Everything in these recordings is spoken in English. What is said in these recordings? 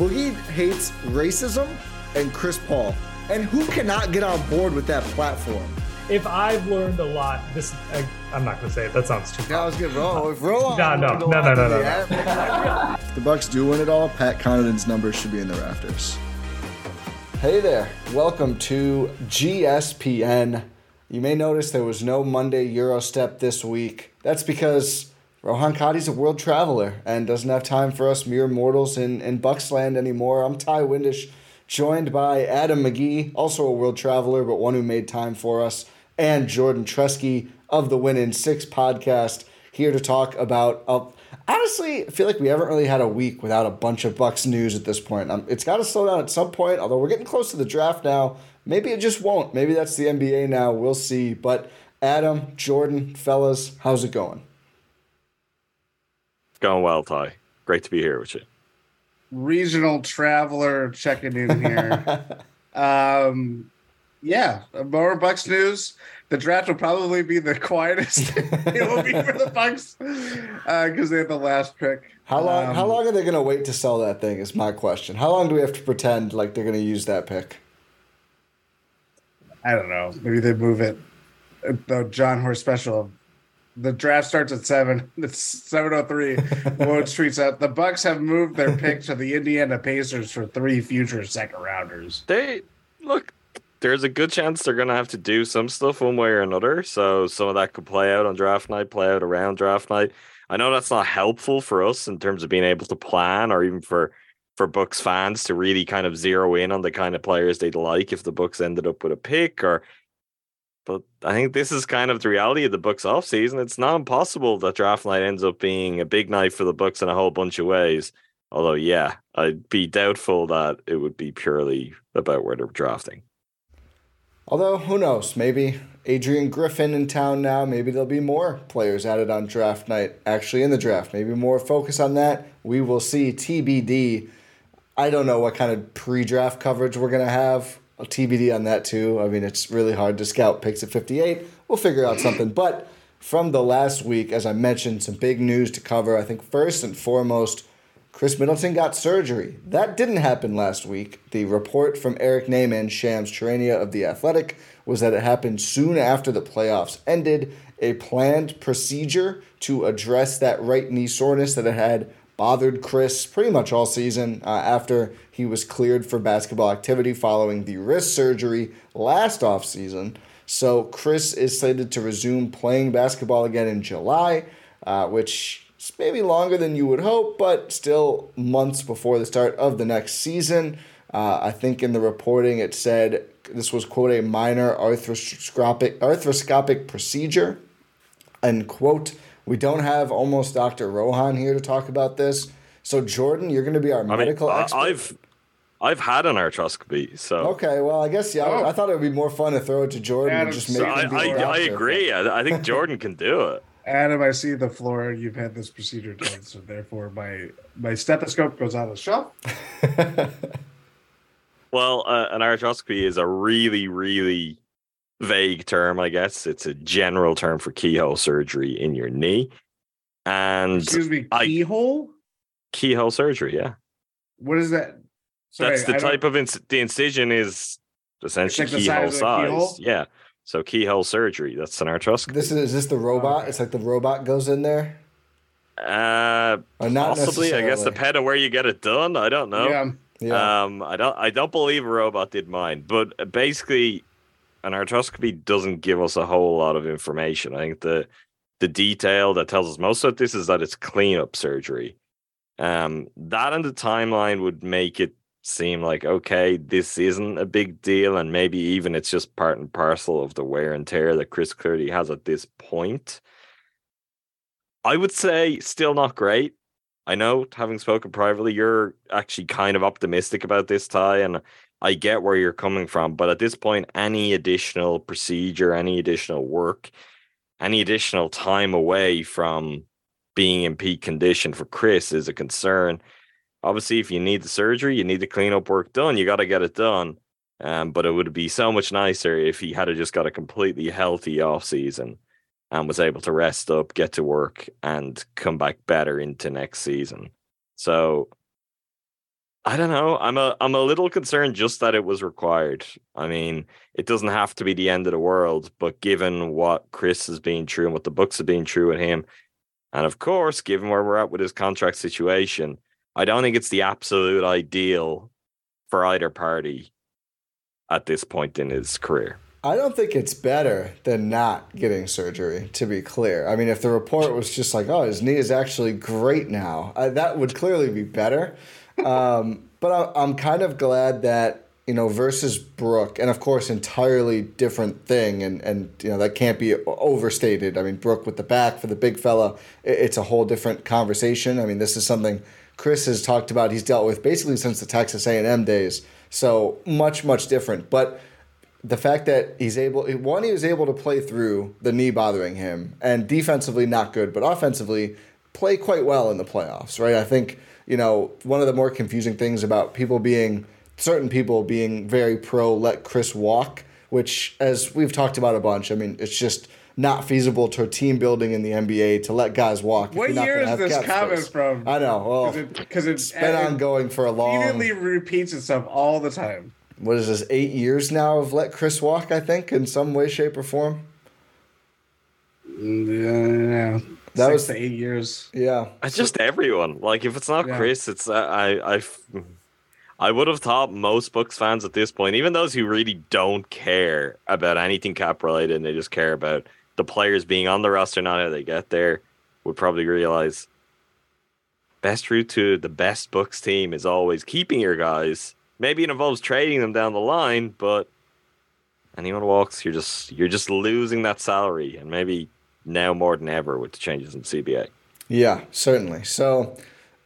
Boogie hates racism and Chris Paul. And who cannot get on board with that platform? If I've learned a lot, this I, I'm not gonna say it. That sounds too. Yeah, I was gonna roll. If roll on, No, no, no, no, no, no, no. If the Bucks do win it all, Pat Connaughton's numbers should be in the rafters. Hey there, welcome to GSPN. You may notice there was no Monday Gyro Step this week. That's because Rohan Kadi's a world traveler and doesn't have time for us mere mortals in, in Bucksland anymore. I'm Ti Windisch, joined by Adam McGee, also a world traveler, but one who made time for us, and Jordan Treske of the Win in Six podcast, here to talk about. Uh, honestly, I feel like we haven't really had a week without a bunch of Bucks news at this point. Um, it's got to slow down at some point, although we're getting close to the draft now. Maybe it just won't. Maybe that's the NBA now. We'll see. But Adam, Jordan, fellas, how's it going? It's going well, Ti. Great to be here with you. regional traveler checking in here. um, yeah, more Bucks news. The draft will probably be the quietest it will be for the Bucks because they have the last pick. How long? how Um, long are they going to wait to sell that thing? Is my question. How long do we have to pretend like they're going to use that pick? I don't know. Maybe they move it. Uh, The Jon Horst special. The draft starts at seven. It's seven oh three. Woj tweets out the Bucks have moved their pick to the Indiana Pacers for three future second rounders. They look. There's a good chance they're gonna have to do some stuff one way or another. So some of that could play out on draft night, play out around draft night. I know that's not helpful for us in terms of being able to plan, or even for for Bucks fans to really kind of zero in on the kind of players they'd like if the Bucks ended up with a pick. Or, but I think this is kind of the reality of the Bucks off season. It's not impossible that draft night ends up being a big night for the Bucks in a whole bunch of ways. Although, yeah, I'd be doubtful that it would be purely about where they're drafting. Although who knows? Maybe Adrian Griffin in town now. Maybe there'll be more players added on draft night. Actually, in the draft, maybe more focus on that. We will see. TBD. I don't know what kind of pre-draft coverage we're gonna have. A TBD on that too. I mean, it's really hard to scout picks at 58. We'll figure out something. But from the last week, as I mentioned, some big news to cover. I think first and foremost, Khris Middleton got surgery. That didn't happen last week. The report from Eric Nehm, Shams Charania of The Athletic, was that it happened soon after the playoffs ended. A planned procedure to address that right knee soreness that it had bothered Khris pretty much all season uh, after he was cleared for basketball activity following the wrist surgery last offseason. So Khris is slated to resume playing basketball again in July, uh, which is maybe longer than you would hope, but still months before the start of the next season. Uh, I think in the reporting it said this was quote a minor arthroscopic arthroscopic procedure, end quote. We don't have almost Dr. Rohan here to talk about this. So Jordan, you're going to be our I medical I- expert. I've I've had an arthroscopy, so Okay, well, I guess yeah. I- Oh. I thought it would be more fun to throw it to Jordan and Adam, just so make I, him be I, the I agree. I, I think Jordan can do it. Adam, I see the floor. You've had this procedure done, so therefore my my stethoscope goes on the shelf. Well, uh, an arthroscopy is a really, really vague term, I guess. It's a general term for keyhole surgery in your knee. And Excuse me, I- keyhole? keyhole surgery, yeah. What is that? Sorry, That's the I don't- type of ins- the incision is essentially like keyhole size size. keyhole? Yeah. So keyhole surgery, that's an arthroscopy. This is is this the robot? It's like the robot goes in there. uh Or not possibly, I guess necessarily. depending on where you get it done. I don't know. Yeah. Yeah. Um, I don't. I don't believe a robot did mine, but uh, basically, an arthroscopy doesn't give us a whole lot of information. I think the the detail that tells us most of this is that it's cleanup surgery. Um, that and the timeline would make it seem like okay, this isn't a big deal, and maybe even it's just part and parcel of the wear and tear that Khris clearly has at this point. I would say still not great. I know, having spoken privately, you're actually kind of optimistic about this Ti, and I get where you're coming from. But at this point, any additional procedure, any additional work, any additional time away from being in peak condition for Khris is a concern. Obviously, if you need the surgery, you need the cleanup work done, you got to get it done. Um, but it would be so much nicer if he had just got a completely healthy off season and was able to rest up, get to work, and come back better into next season. So I don't know. I'm a I'm a little concerned just that it was required. I mean, it doesn't have to be the end of the world, but given what Khris has been true and what the Bucks have been true with him, and of course, given where we're at with his contract situation, I don't think it's the absolute ideal for either party at this point in his career. I don't think it's better than not getting surgery, to be clear. I mean, if the report was just like, oh, his knee is actually great now, uh, that would clearly be better. Um, but I, I'm kind of glad that, you know, versus Brook, and of course, entirely different thing, and, and you know, that can't be overstated. I mean, Brook with the back for the big fella, it, it's a whole different conversation. I mean, this is something Khris has talked about, he's dealt with basically since the Texas A&M days. So much, much different. But the fact that he's able one he was able to play through the knee bothering him and defensively not good but offensively play quite well in the playoffs right i think you know one of the more confusing things about people being certain people being very pro let khris walk which as we've talked about a bunch i mean it's just not feasible to team building in the nba to let guys walk What year is this comment from? i know oh, well Because it, it's been ongoing for a long repeatedly repeats itself all the time. What is this eight years now of let khris walk i think in some way shape or form Yeah, That six was- to eight years. yeah It's just everyone. Like if it's not Yeah. Khris, it's uh, I I I would have thought most Bucks fans at this point, even those who really don't care about anything cap related and they just care about the players being on the roster, not how they get there, would probably realize best route to the best Bucks team is always keeping your guys. Maybe it involves trading them down the line, but anyone walks, you're just you're just losing that salary, and maybe now more than ever with the changes in CBA. Yeah, certainly. So,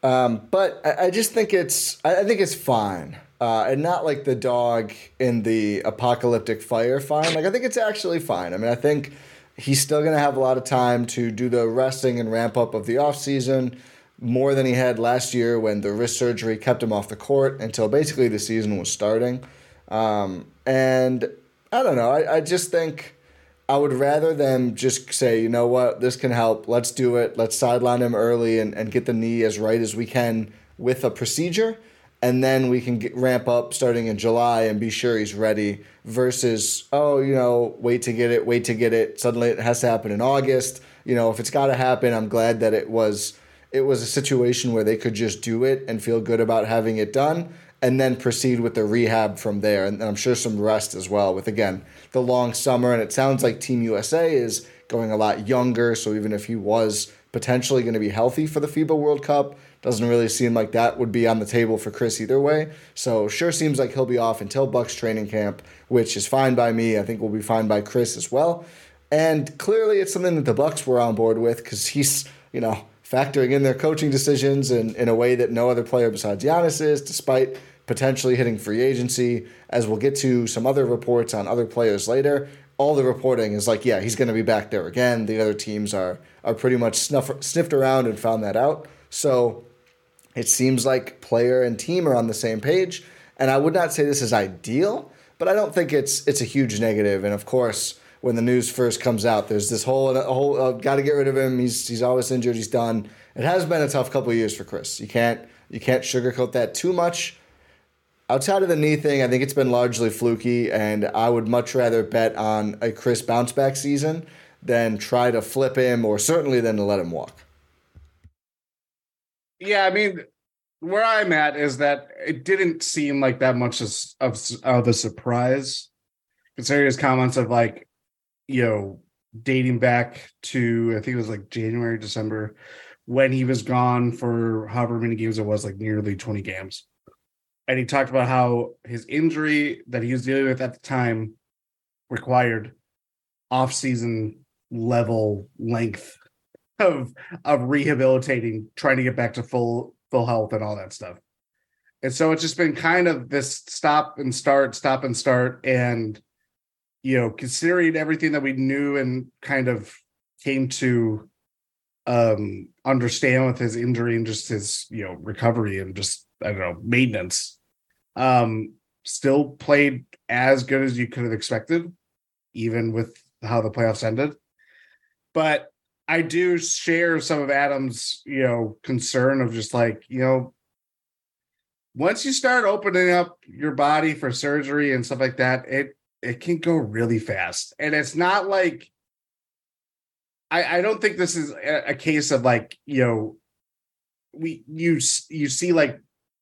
um, but I, I just think it's I, I think it's fine, uh, and not like the dog in the apocalyptic fire. Fine, like I think it's actually fine. I mean, I think he's still gonna have a lot of time to do the resting and ramp up of the off season more than he had last year when the wrist surgery kept him off the court until basically the season was starting. Um, and I don't know. I, I just think I would rather them just say, you know what, this can help. Let's do it. Let's sideline him early and, and get the knee as right as we can with a procedure. And then we can get, ramp up starting in July and be sure he's ready versus, oh, you know, wait to get it, wait to get it. Suddenly it has to happen in August. You know, if it's got to happen, I'm glad that it was it was a situation where they could just do it and feel good about having it done and then proceed with the rehab from there. And I'm sure some rest as well with, again, the long summer. And it sounds like Team USA is going a lot younger. So even if he was potentially going to be healthy for the FIBA World Cup, doesn't really seem like that would be on the table for Khris either way. So sure seems like he'll be off until Bucks training camp, which is fine by me. I think will be fine by Khris as well. And clearly it's something that the Bucks were on board with because he's, you know, factoring in their coaching decisions in, in a way that no other player besides Giannis is, despite potentially hitting free agency. As we'll get to some other reports on other players later, all the reporting is like, yeah, he's going to be back there again. The other teams are are pretty much snuff, sniffed around and found that out. So it seems like player and team are on the same page. And I would not say this is ideal, but I don't think it's it's a huge negative. And of course, when the news first comes out, there's this whole whole uh, got to get rid of him. He's he's always injured. He's done. It has been a tough couple of years for Khris. You can't you can't sugarcoat that too much. Outside of the knee thing, I think it's been largely fluky, and I would much rather bet on a Khris bounce back season than try to flip him, or certainly than to let him walk. Yeah, I mean, where I'm at is that it didn't seem like that much of, of, of a surprise, considering his comments of like, you know, dating back to I think it was like January, December, when he was gone for however many games it was, like nearly 20 games. And he talked about how his injury that he was dealing with at the time required off-season level length of of rehabilitating, trying to get back to full full health and all that stuff. And so it's just been kind of this stop and start, stop and start, and you know, considering everything that we knew and kind of came to um understand with his injury and just his you know recovery and just I don't know maintenance, um, still played as good as you could have expected, even with how the playoffs ended. But I do share some of Adam's, you know, concern of just like, you know, once you start opening up your body for surgery and stuff like that, it it can go really fast. And it's not like I, I don't think this is a, case of like, you know, we you you see like,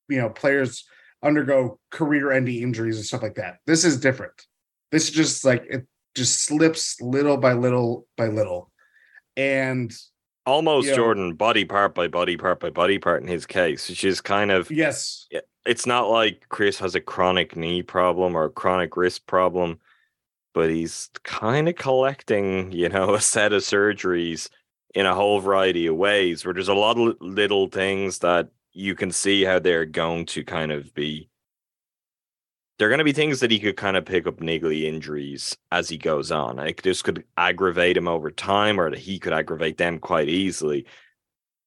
you know, players undergo career-ending injuries and stuff like that. This is different. This is just like it just slips little by little by little and almost know, Jordan body part by body part by body part in his case, which is kind of yes. It's not like Khris has a chronic knee problem or a chronic wrist problem, but he's kind of collecting, you know, a set of surgeries in a whole variety of ways where there's a lot of little things that you can see how they're going to kind of be there are going to be things that he could kind of pick up niggly injuries as he goes on. Like this could aggravate him over time, or that he could aggravate them quite easily.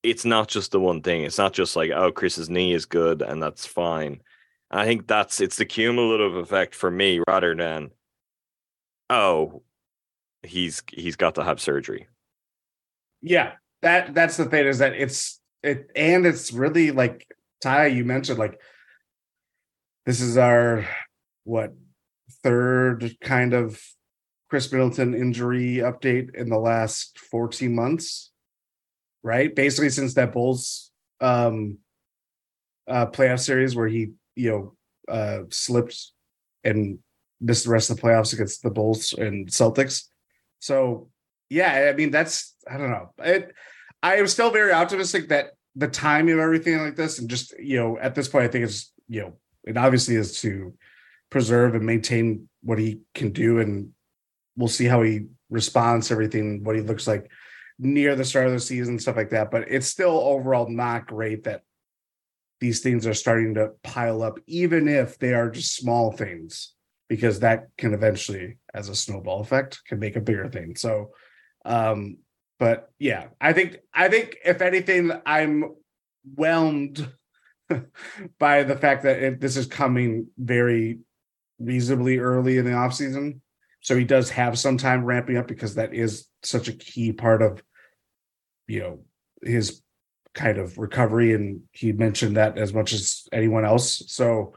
It's not just the one thing. It's not just like, oh, Khris's knee is good and that's fine. And I think that's it's the cumulative effect for me rather than, oh, he's he's got to have surgery. Yeah, that that's the thing is that it's it and it's really like Ti, you mentioned like this is our what third kind of Khris Middleton injury update in the last 14 months, right? Basically, since that Bulls um, uh, playoff series where he, you know, uh, slipped and missed the rest of the playoffs against the Bulls and Celtics. So, yeah, I mean, that's, I don't know. It, I am still very optimistic that the timing of everything like this and just, you know, at this point, I think it's, you know, it obviously is to preserve and maintain what he can do and we'll see how he responds to everything what he looks like near the start of the season stuff like that. But it's still overall not great that these things are starting to pile up even if they are just small things because that can eventually as a snowball effect can make a bigger thing. So um but yeah i think i think if anything i'm whelmed by the fact that it, this is coming very reasonably early in the off season. So he does have some time ramping up because that is such a key part of, you know, his kind of recovery. And he mentioned that as much as anyone else. So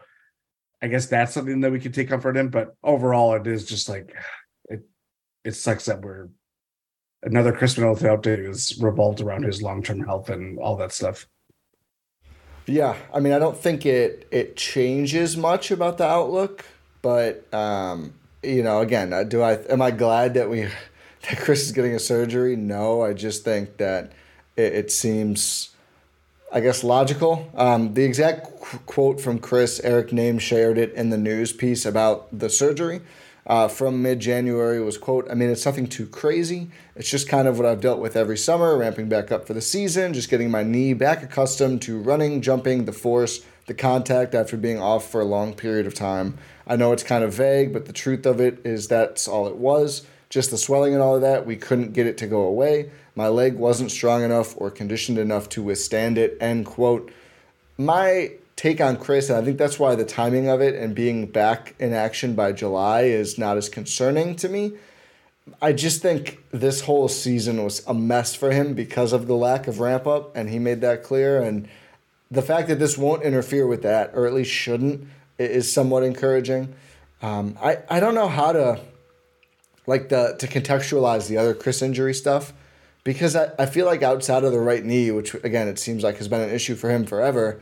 I guess that's something that we can take comfort in. But overall, it is just like it. It sucks that we're another Khris Middleton update is revolved around his long term health and all that stuff. Yeah, I mean, I don't think it it changes much about the outlook but um, you know, again, uh, do I am I glad that we that Khris is getting a surgery? No, I just think that it, it seems, I guess, logical. Um, the exact qu- quote from Khris, Eric Nehm shared it in the news piece about the surgery. Uh, from mid-January was quote, I mean, it's nothing too crazy. It's just kind of what I've dealt with every summer, ramping back up for the season, just getting my knee back accustomed to running, jumping, the force, the contact after being off for a long period of time. I know it's kind of vague, but the truth of it is that's all it was. Just the swelling and all of that, we couldn't get it to go away. My leg wasn't strong enough or conditioned enough to withstand it. End quote. My take on Khris. and I think that's why the timing of it and being back in action by July is not as concerning to me. I just think this whole season was a mess for him because of the lack of ramp up, and he made that clear. And the fact that this won't interfere with that, or at least shouldn't, is somewhat encouraging. Um, I I don't know how to like the to contextualize the other Khris injury stuff because I, I feel like outside of the right knee, which again it seems like has been an issue for him forever,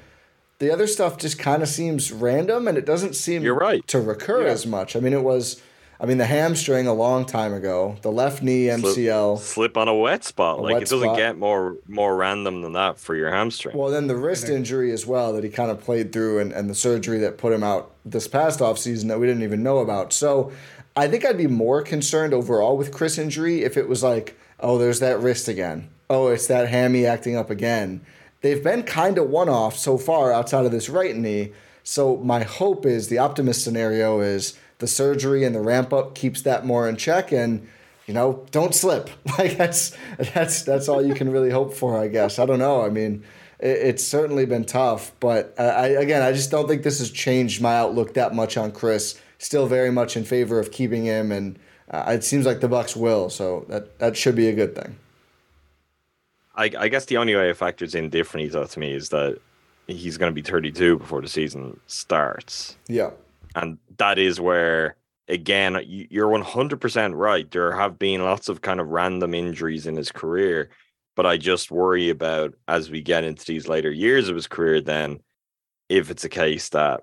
the other stuff just kind of seems random and it doesn't seem You're right. to recur Yeah. as much. I mean, it was, I mean, the hamstring a long time ago, the left knee MCL. Slip on a wet spot. A like wet it doesn't spot. get more more random than that for your hamstring. Well, then the wrist injury as well that he kind of played through, and, and the surgery that put him out this past offseason that we didn't even know about. So I think I'd be more concerned overall with Khris injury if it was like, oh, there's that wrist again. Oh, it's that hammy acting up again. They've been kind of one off so far outside of this right knee. So my hope is the optimist scenario is the surgery and the ramp up keeps that more in check and you know don't slip. Like that's that's that's all you can really hope for i guess. I don't know. I mean it, it's certainly been tough but I, again i just don't think this has changed my outlook that much on khris. Still very much in favor of keeping him and uh, it seems like the bucks will so that that should be a good thing I, I guess the only way it factors in differently though to me is that he's going to be 32 before the season starts. yeah and that is where again you're 100% right there have been lots of kind of random injuries in his career but i just worry about as we get into these later years of his career then if it's a case that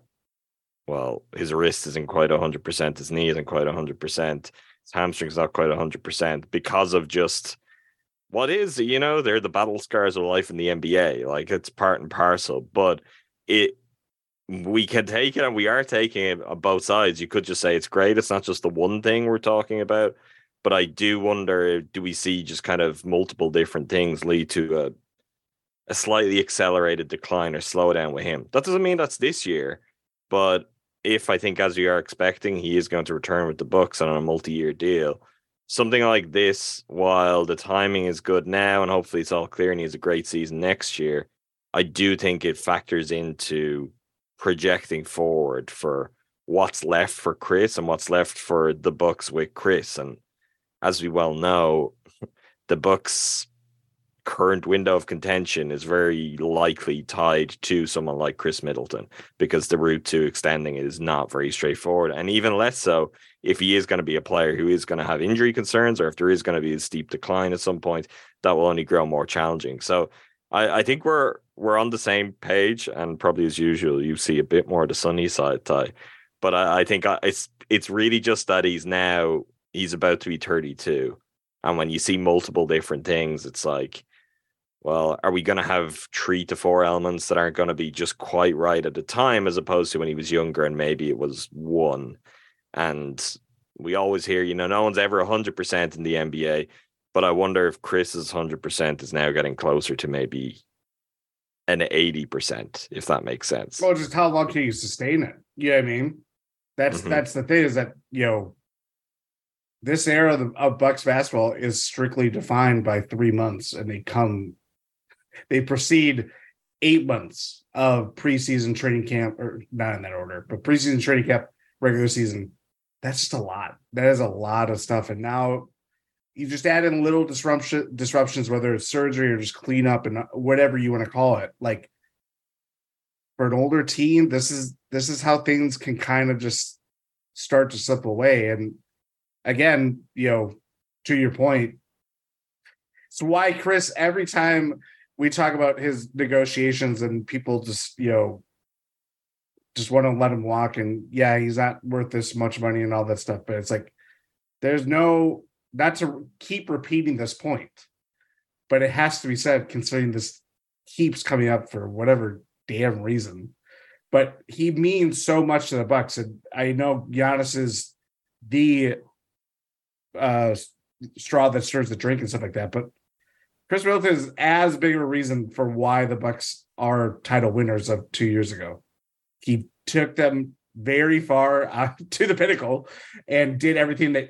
well his wrist isn't quite 100% his knee isn't quite 100% his hamstring's not quite 100% because of just what is you know they're the battle scars of life in the nba like it's part and parcel but it we can take it and we are taking it on both sides. You could just say it's great. It's not just the one thing we're talking about. But I do wonder do we see just kind of multiple different things lead to a, a slightly accelerated decline or slowdown with him? That doesn't mean that's this year. But if I think, as we are expecting, he is going to return with the Bucks on a multi year deal, something like this, while the timing is good now and hopefully it's all clear and he has a great season next year, I do think it factors into projecting forward for what's left for Khris and what's left for the Bucks with Khris. And as we well know, the Bucks current window of contention is very likely tied to someone like Khris Middleton because the route to extending is not very straightforward. And even less so if he is going to be a player who is going to have injury concerns or if there is going to be a steep decline at some point, that will only grow more challenging. So I, I think we're we're on the same page, and probably as usual, you see a bit more of the sunny side, Ti. But I, I think I, it's it's really just that he's now he's about to be 32, and when you see multiple different things, it's like, well, are we going to have three to four elements that aren't going to be just quite right at the time, as opposed to when he was younger and maybe it was one, and we always hear, you know, no one's ever 100% in the NBA. But I wonder if Khris's 100% is now getting closer to maybe an 80%, if that makes sense. Well, just how long can you sustain it? You know what I mean? That's Mhm. that's the thing is that you know this era of, of Bucks basketball is strictly defined by three months, and they come, they proceed eight months of preseason training camp, or not in that order, but preseason training camp, regular season. That's just a lot. That is a lot of stuff, and now you just add in little disruption disruptions, whether it's surgery or just cleanup and uh, whatever you want to call it, like for an older team, this is this is how things can kind of just start to slip away. And again, you know, to your point, it's why Khris, every time we talk about his negotiations and people just, you know, just want to let him walk and yeah, he's not worth this much money and all that stuff. But it's like there's no not to keep repeating this point, but it has to be said considering this keeps coming up for whatever damn reason. But he means so much to the Bucks, and I know Giannis is the uh, straw that stirs the drink and stuff like that. But Khris Middleton is as big of a reason for why the Bucks are title winners of two years ago. He took them very far uh, to the pinnacle and did everything that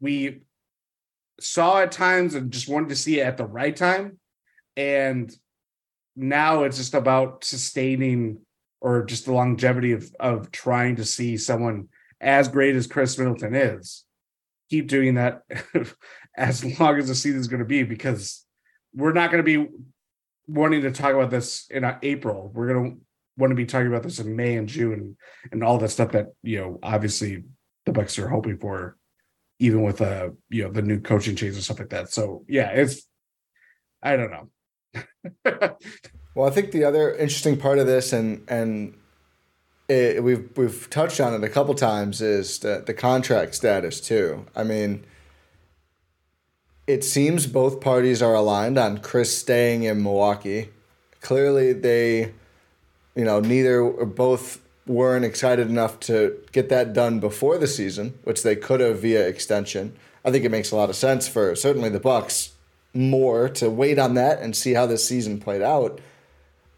we saw at times and just wanted to see it at the right time. And now it's just about sustaining or just the longevity of of trying to see someone as great as Khris Middleton is, keep doing that as long as the season is going to be because we're not going to be wanting to talk about this in uh, April. We're going to want to be talking about this in May and June and all the stuff that you know obviously the Bucks are hoping for, even with uh you know the new coaching change and stuff like that. So yeah, it's I don't know. well, I think the other interesting part of this, and and it, we've we've touched on it a couple times, is the the contract status too. I mean, it seems both parties are aligned on Khris staying in Milwaukee. Clearly, they, you know, neither or both weren't excited enough to get that done before the season, which they could have via extension. I think it makes a lot of sense for certainly the Bucks more to wait on that and see how this season played out.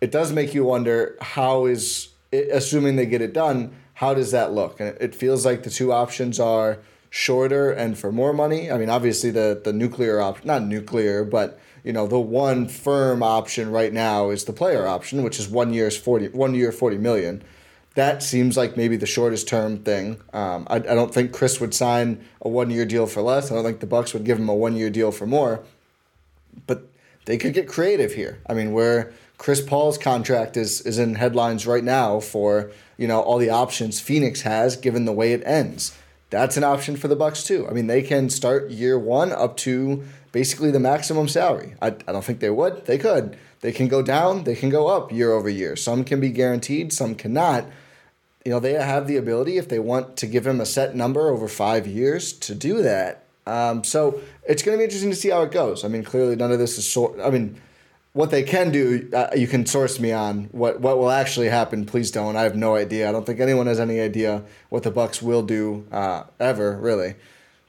It does make you wonder how is assuming they get it done, how does that look? And it feels like the two options are shorter and for more money. I mean, obviously the the nuclear option, not nuclear, but you know, the one firm option right now is the player option, which is one year's 40 one year 40 million. That seems like maybe the shortest term thing. Um, I, I don't think Khris would sign a one year deal for less. I don't think the Bucks would give him a one year deal for more. But they could get creative here. I mean, where Chris Paul's contract is is in headlines right now for you know all the options Phoenix has given the way it ends that's an option for the Bucks too. I mean, they can start year one up to basically the maximum salary. I, I don't think they would. They could. They can go down. They can go up year over year. Some can be guaranteed. Some cannot. You know, they have the ability if they want to give him a set number over five years to do that. Um, so it's going to be interesting to see how it goes. I mean, clearly none of this is sort. I mean, what they can do, uh, you can source me on what what will actually happen. Please don't. I have no idea. I don't think anyone has any idea what the Bucks will do uh, ever, really.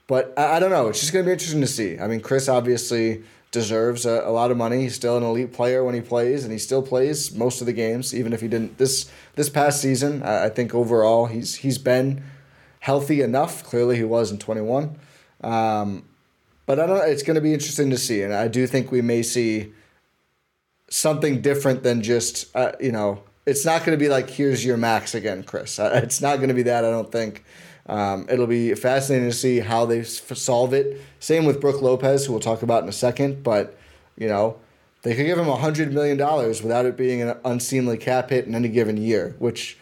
But I, I, don't know. It's just going to be interesting to see. I mean, Khris obviously deserves a, a, lot of money. He's still an elite player when he plays, and he still plays most of the games, even if he didn't this this past season. I, I think overall he's he's been healthy enough. Clearly, he was in twenty one. Um, but I don't. It's going to be interesting to see, and I do think we may see something different than just uh, you know it's not going to be like here's your max again khris. Uh, it's not going to be that i don't think. Um, it'll be fascinating to see how they solve it. Same with brook lopez who we'll talk about in a second but you know they could give him $100 million without it being an unseemly cap hit in any given year which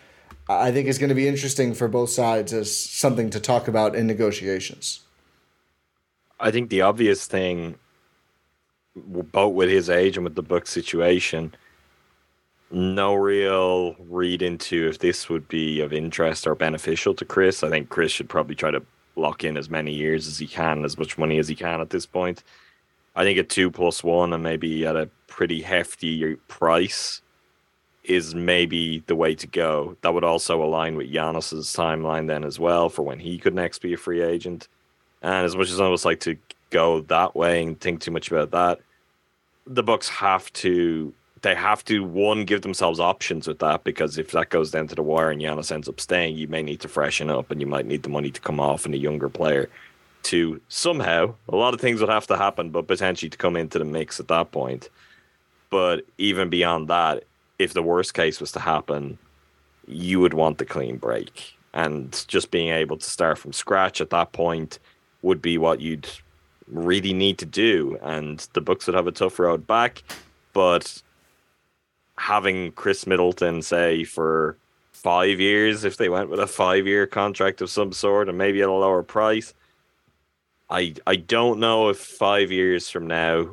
i think is going to be interesting for both sides as something to talk about in negotiations. I think the obvious thing both with his age and with the book situation, no real read into if this would be of interest or beneficial to Khris. I think Khris should probably try to lock in as many years as he can, as much money as he can at this point. I think a two plus one and maybe at a pretty hefty price is maybe the way to go. That would also align with Giannis's timeline then as well for when he could next be a free agent. And as much as I almost like to go that way and think too much about that. The Bucks have to they have to one give themselves options with that because if that goes down to the wire and Giannis ends up staying, you may need to freshen up and you might need the money to come off and a younger player to somehow a lot of things would have to happen, but potentially to come into the mix at that point. But even beyond that, if the worst case was to happen, you would want the clean break. And just being able to start from scratch at that point would be what you'd really need to do. And the Bucks would have a tough road back. But having Khris Middleton, say, for five years, if they went with a five year contract of some sort and maybe at a lower price, I I don't know if five years from now,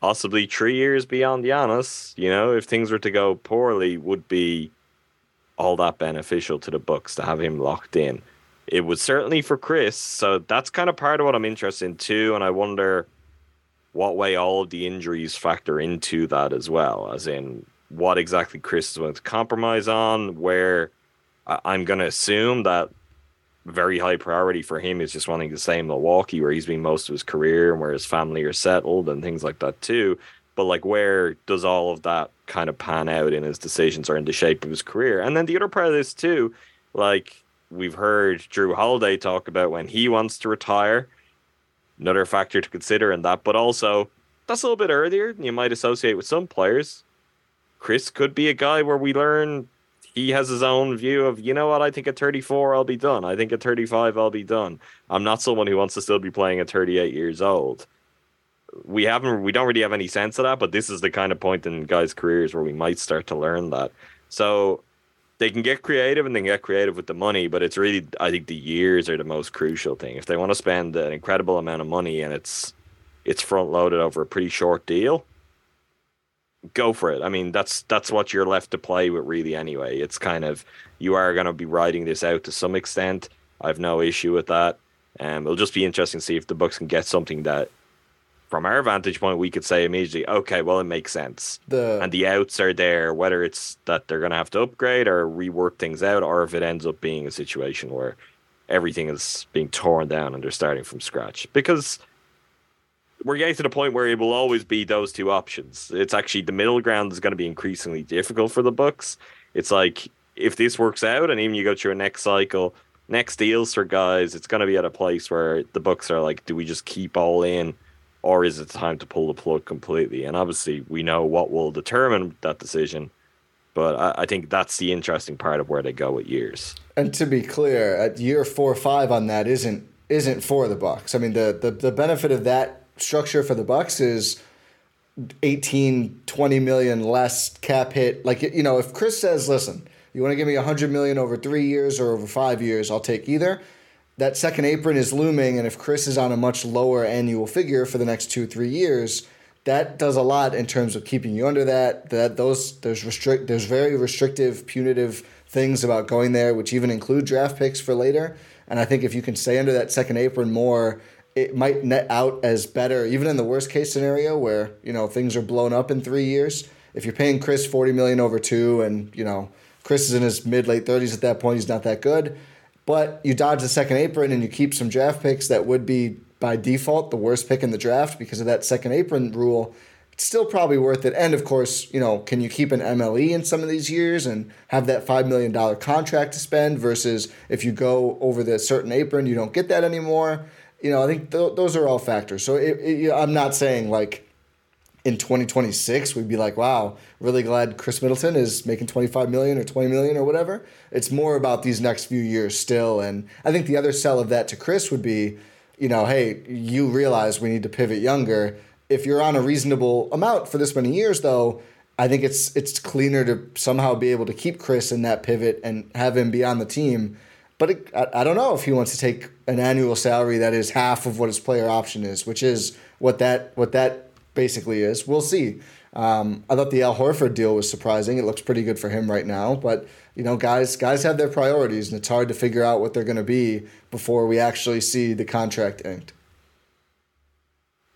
possibly three years beyond Giannis, you know, if things were to go poorly, would be all that beneficial to the Bucks to have him locked in it was certainly for Khris. So that's kind of part of what I'm interested in too. And I wonder what way all of the injuries factor into that as well, as in what exactly Khris is going to compromise on, where I'm going to assume that very high priority for him is just wanting to stay in Milwaukee, where he's been most of his career and where his family are settled and things like that too. But like, where does all of that kind of pan out in his decisions or in the shape of his career? And then the other part of this too, like we've heard Jrue Holiday talk about when he wants to retire. Another factor to consider in that, but also that's a little bit earlier than you might associate with some players. Khris could be a guy where we learn he has his own view of, you know what, I think at 34 I'll be done. I think at 35 I'll be done. I'm not someone who wants to still be playing at 38 years old. We haven't we don't really have any sense of that, but this is the kind of point in guys' careers where we might start to learn that. So they can get creative and they can get creative with the money, but it's really I think the years are the most crucial thing. If they want to spend an incredible amount of money and it's it's front loaded over a pretty short deal, go for it. I mean, that's that's what you're left to play with really anyway. It's kind of you are going to be riding this out to some extent. I have no issue with that. Um, it'll just be interesting to see if the Bucks can get something that, from our vantage point, we could say immediately, okay, well, it makes sense. The and the outs are there, whether it's that they're going to have to upgrade or rework things out, or if it ends up being a situation where everything is being torn down and they're starting from scratch. Because we're getting to the point where it will always be those two options. It's actually the middle ground is going to be increasingly difficult for the Bucks. It's like if this works out, and even you go through a next cycle, next deals for guys, it's going to be at a place where the Bucks are like, do we just keep all in, or is it time to pull the plug completely? And obviously, we know what will determine that decision. But I, I think that's the interesting part of where they go with years. And to be clear, at year four or five on that isn't isn't for the Bucks. I mean, the the, the benefit of that structure for the Bucks is 18, 20 million less cap hit. Like you know, if Khris says, "Listen, you want to give me 100 million over 3 years or over 5 years, I'll take either." That second apron is looming and if Khris is on a much lower annual figure for the next 2-3 years, that does a lot in terms of keeping you under that. That those there's restrict there's very restrictive punitive things about going there which even include draft picks for later. And I think if you can stay under that second apron more it might net out as better, even in the worst case scenario where you know things are blown up in three years. If you're paying Khris forty million over two, and you know Khris is in his mid late thirties at that point, he's not that good. But you dodge the second apron and you keep some draft picks that would be by default the worst pick in the draft because of that second apron rule. It's still probably worth it. And of course, you know, can you keep an MLE in some of these years and have that $5 million contract to spend versus if you go over the second apron, you don't get that anymore you know, I think th- those are all factors. So it, it, I'm not saying like in 2026 we'd be like, wow, really glad khris Middleton is making 25 million or 20 million or whatever. It's more about these next few years still. And I think the other sell of that to Khris would be, you know, hey, you realize we need to pivot younger. If you're on a reasonable amount for this many years, though, I think it's it's cleaner to somehow be able to keep Khris in that pivot and have him be on the team but it, I, I don't know if he wants to take an annual salary that is half of what his player option is, which is what that what that basically is. We'll see. Um, I thought the Al Horford deal was surprising. It looks pretty good for him right now, but you know, guys guys have their priorities, and it's hard to figure out what they're going to be before we actually see the contract inked.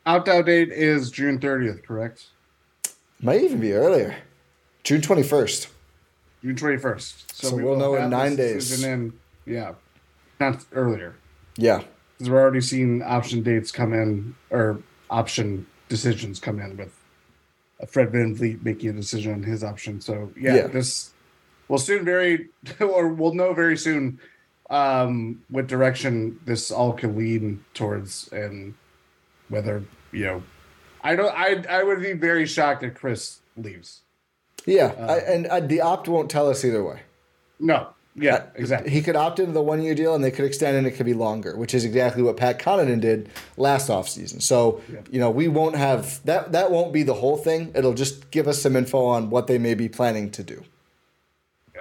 Opt out date is June thirtieth, correct? Might even be earlier, June twenty first. June twenty first. So, so we will know in nine days. In yeah, not earlier. Yeah, because we're already seeing option dates come in or option decisions come in with Fred VanVleet making a decision on his option. So yeah, yeah. this we'll soon very or we'll know very soon um, what direction this all can lead towards and whether you know I don't I I would be very shocked if Khris leaves. Yeah, uh, I, and I, the opt won't tell us either way. No, yeah, uh, exactly. He could opt into the one year deal and they could extend and it could be longer, which is exactly what Pat Connaughton did last offseason. So, yeah. you know, we won't have that that won't be the whole thing. It'll just give us some info on what they may be planning to do.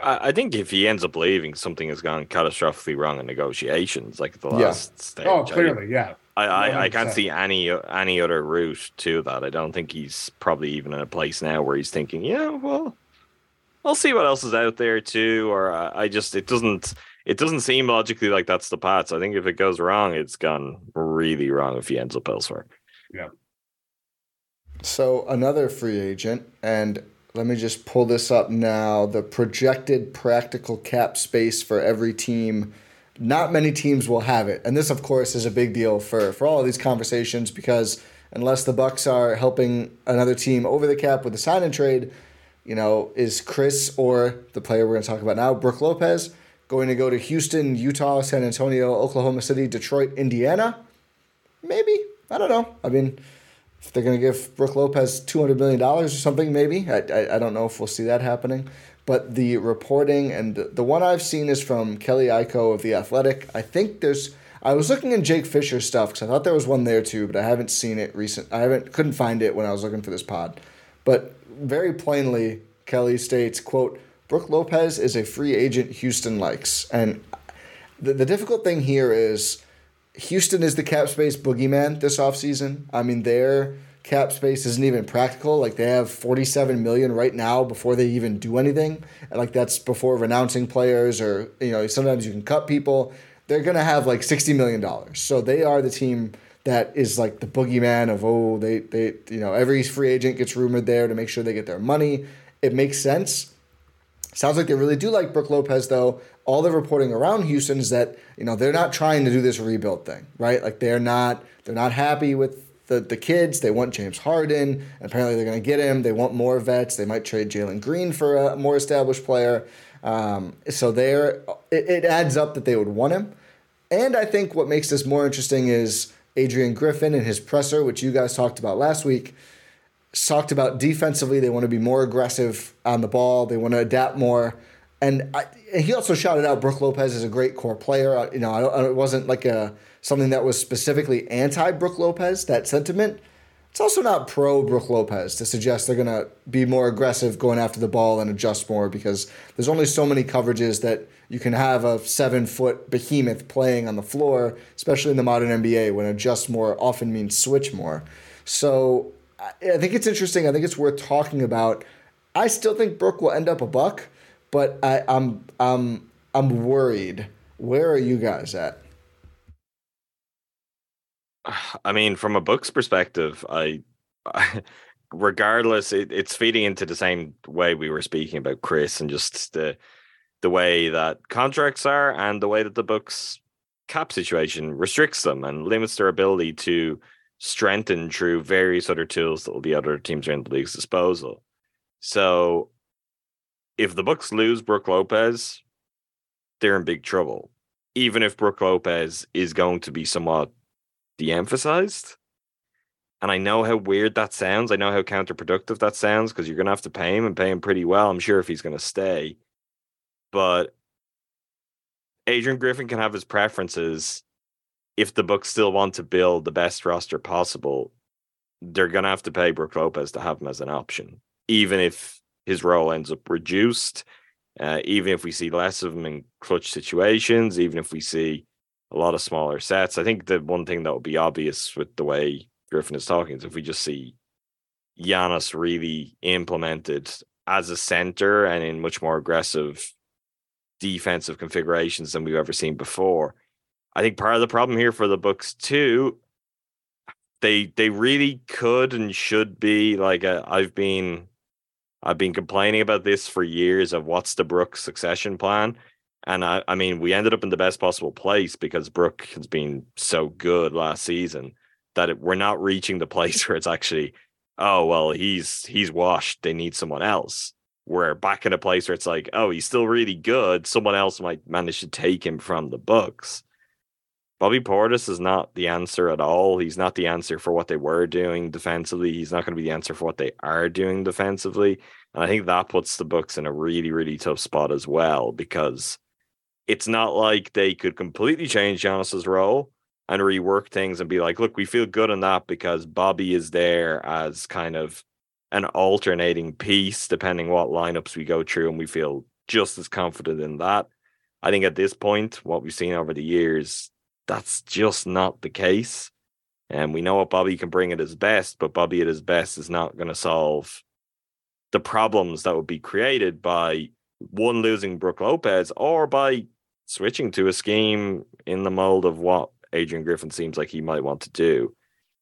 I, think if he ends up leaving, something has gone catastrophically wrong in negotiations, like the last yeah. stage. Oh, clearly, I, yeah. I, I, I, can't see any any other route to that. I don't think he's probably even in a place now where he's thinking, yeah, well, I'll see what else is out there too. Or uh, I just it doesn't it doesn't seem logically like that's the path. So I think if it goes wrong, it's gone really wrong if he ends up elsewhere. Yeah. So another free agent, and let me just pull this up now. The projected practical cap space for every team. Not many teams will have it, and this, of course, is a big deal for for all of these conversations because unless the Bucks are helping another team over the cap with a sign and trade, you know, is Khris or the player we're going to talk about now, Brook Lopez, going to go to Houston, Utah, San Antonio, Oklahoma City, Detroit, Indiana? Maybe. I don't know. I mean, if they're going to give Brook Lopez two hundred million dollars or something, maybe I, I I don't know if we'll see that happening. But the reporting and the one I've seen is from Kelly Iko of the Athletic. I think there's. I was looking in Jake Fisher's stuff because I thought there was one there too, but I haven't seen it recent. I haven't couldn't find it when I was looking for this pod. But very plainly, Kelly states, "quote Brook Lopez is a free agent Houston likes," and the, the difficult thing here is Houston is the cap space boogeyman this offseason. I mean, their cap space isn't even practical. Like they have 47 million right now before they even do anything. And like that's before renouncing players or you know, sometimes you can cut people. They're going to have like 60 million dollars. So they are the team that is like the boogeyman of oh, they they you know, every free agent gets rumored there to make sure they get their money. It makes sense. Sounds like they really do like Brook Lopez, though. All the reporting around Houston is that you know they're not trying to do this rebuild thing, right? Like they're not they're not happy with the the kids. They want James Harden. Apparently, they're going to get him. They want more vets. They might trade Jalen Green for a more established player. Um, so there, it, it adds up that they would want him. And I think what makes this more interesting is Adrian Griffin and his presser, which you guys talked about last week talked about defensively. They want to be more aggressive on the ball. They want to adapt more. And, I, and he also shouted out Brook Lopez as a great core player. You know, I, it wasn't like a something that was specifically anti Brook Lopez. That sentiment. It's also not pro Brook Lopez to suggest they're going to be more aggressive going after the ball and adjust more because there's only so many coverages that you can have a seven foot behemoth playing on the floor, especially in the modern NBA when adjust more often means switch more. So I think it's interesting. I think it's worth talking about. I still think Brook will end up a buck, but I, I'm I'm I'm worried. Where are you guys at? I mean, from a Bucks' perspective, I, I regardless, it, it's feeding into the same way we were speaking about Khris and just the the way that contracts are and the way that the Bucks' cap situation restricts them and limits their ability to strengthen through various other tools that will be other teams around the league's disposal. So if the Bucks lose Brook Lopez, they're in big trouble. Even if Brook Lopez is going to be somewhat de-emphasized. And I know how weird that sounds. I know how counterproductive that sounds because you're going to have to pay him and pay him pretty well. I'm sure if he's going to stay. But Adrian Griffin can have his preferences if the Bucks still want to build the best roster possible, they're gonna have to pay Brook Lopez to have him as an option, even if his role ends up reduced. Uh, even if we see less of him in clutch situations, even if we see a lot of smaller sets, I think the one thing that will be obvious with the way Griffin is talking is if we just see Giannis really implemented as a center and in much more aggressive defensive configurations than we've ever seen before I think part of the problem here for the Bucks too, they they really could and should be like uh, I've been I've been complaining about this for years of what's the Brook succession plan. And I, I mean, we ended up in the best possible place because Brook has been so good last season that it, we're not reaching the place where it's actually, oh well, he's he's washed. They need someone else. We're back in a place where it's like, oh, he's still really good. Someone else might manage to take him from the Bucks. Bobby Portis is not the answer at all. He's not the answer for what they were doing defensively. He's not going to be the answer for what they are doing defensively. And I think that puts the Bucks in a really, really tough spot as well because it's not like they could completely change Giannis's role and rework things and be like, look, we feel good on that because Bobby is there as kind of an alternating piece depending what lineups we go through, and we feel just as confident in that. I think at this point, what we've seen over the years, that's just not the case. And we know what Bobby can bring at his best, but Bobby at his best is not going to solve the problems that would be created by one losing Brook Lopez or by switching to a scheme in the mold of what Adrian Griffin seems like he might want to do.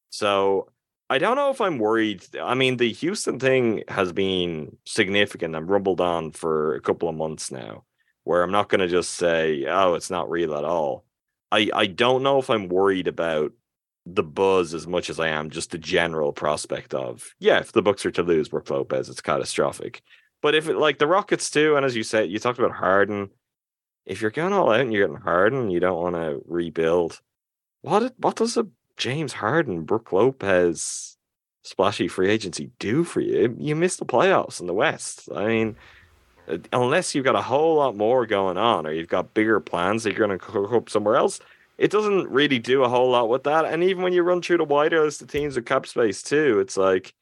So I don't know if I'm worried. I mean, the Houston thing has been significant and rumbled on for a couple of months now, where I'm not going to just say, oh, it's not real at all. I I don't know if I'm worried about the buzz as much as I am just the general prospect of yeah, if the Bucks are to lose Brook Lopez, it's catastrophic. But if it like the Rockets too, and as you said, you talked about Harden. If you're going all out and you're getting Harden, you don't want to rebuild. What what does a James Harden, Brook Lopez splashy free agency do for you? You miss the playoffs in the West. I mean, uh, unless you've got a whole lot more going on or you've got bigger plans that you're going to cook up somewhere else, it doesn't really do a whole lot with that. And even when you run through the wider list of teams with cap space too, it's like,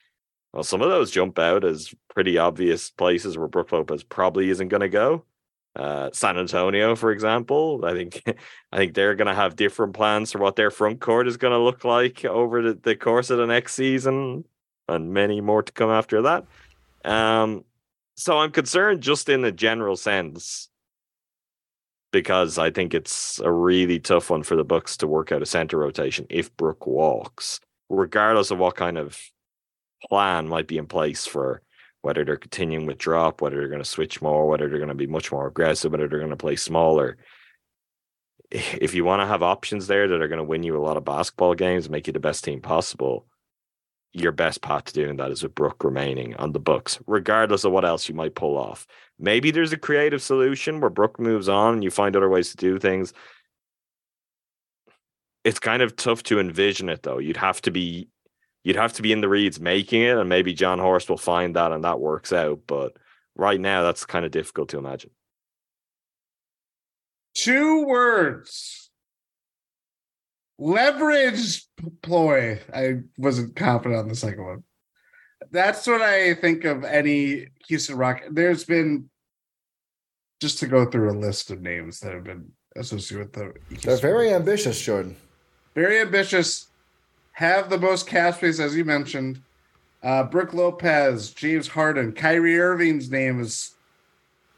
well, some of those jump out as pretty obvious places where Brook Lopez probably isn't going to go. Uh, San Antonio, for example, I think I think they're going to have different plans for what their front court is going to look like over the, the course of the next season, and many more to come after that. Um, so I'm concerned just in the general sense because I think it's a really tough one for the Bucks to work out a center rotation if Brook walks, regardless of what kind of plan might be in place for whether they're continuing with drop, whether they're going to switch more, whether they're going to be much more aggressive, whether they're going to play smaller. If you want to have options there that are going to win you a lot of basketball games, make you the best team possible, your best path to doing that is with Brook remaining on the books, regardless of what else you might pull off. Maybe there's a creative solution where Brook moves on and you find other ways to do things. It's kind of tough to envision it though. You'd have to be you'd have to be in the reads making it, and maybe Jon Horst will find that and that works out. But right now, that's kind of difficult to imagine. Two words. Leverage ploy. I wasn't confident on the second one. That's what I think of any Houston Rock. There's been just to go through a list of names that have been associated with the. Houston They're very Rockets. ambitious, Jordan. Very ambitious have the most cap space, as you mentioned. Uh, Brook Lopez, James Harden, Kyrie Irving's name is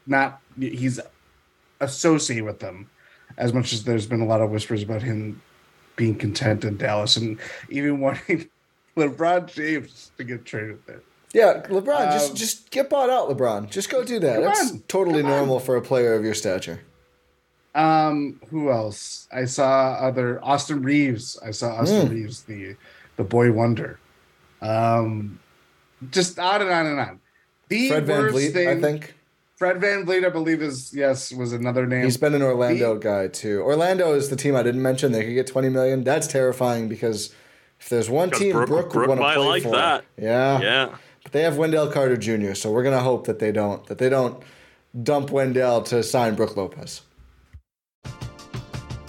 not, he's associated with them as much as there's been a lot of whispers about him being content in Dallas and even wanting LeBron James to get traded there. Yeah, LeBron, um, just just get bought out, LeBron. Just go do that. That's on, totally normal for a player of your stature. Um, who else? I saw other Austin Reaves. I saw Austin mm. Reaves, the the boy wonder. Um, just on and on and on. The Fred VanVleet, thing, I think. Fred VanVleet, I believe, is yes, was another name. He's been an Orlando the, guy too. Orlando is the team I didn't mention. They could get twenty million. That's terrifying because if there's one team Brooke, Brook, Brook would want to play like for, that. yeah, yeah. But they have Wendell Carter Jr., so we're gonna hope that they don't that they don't dump Wendell to sign Brook Lopez.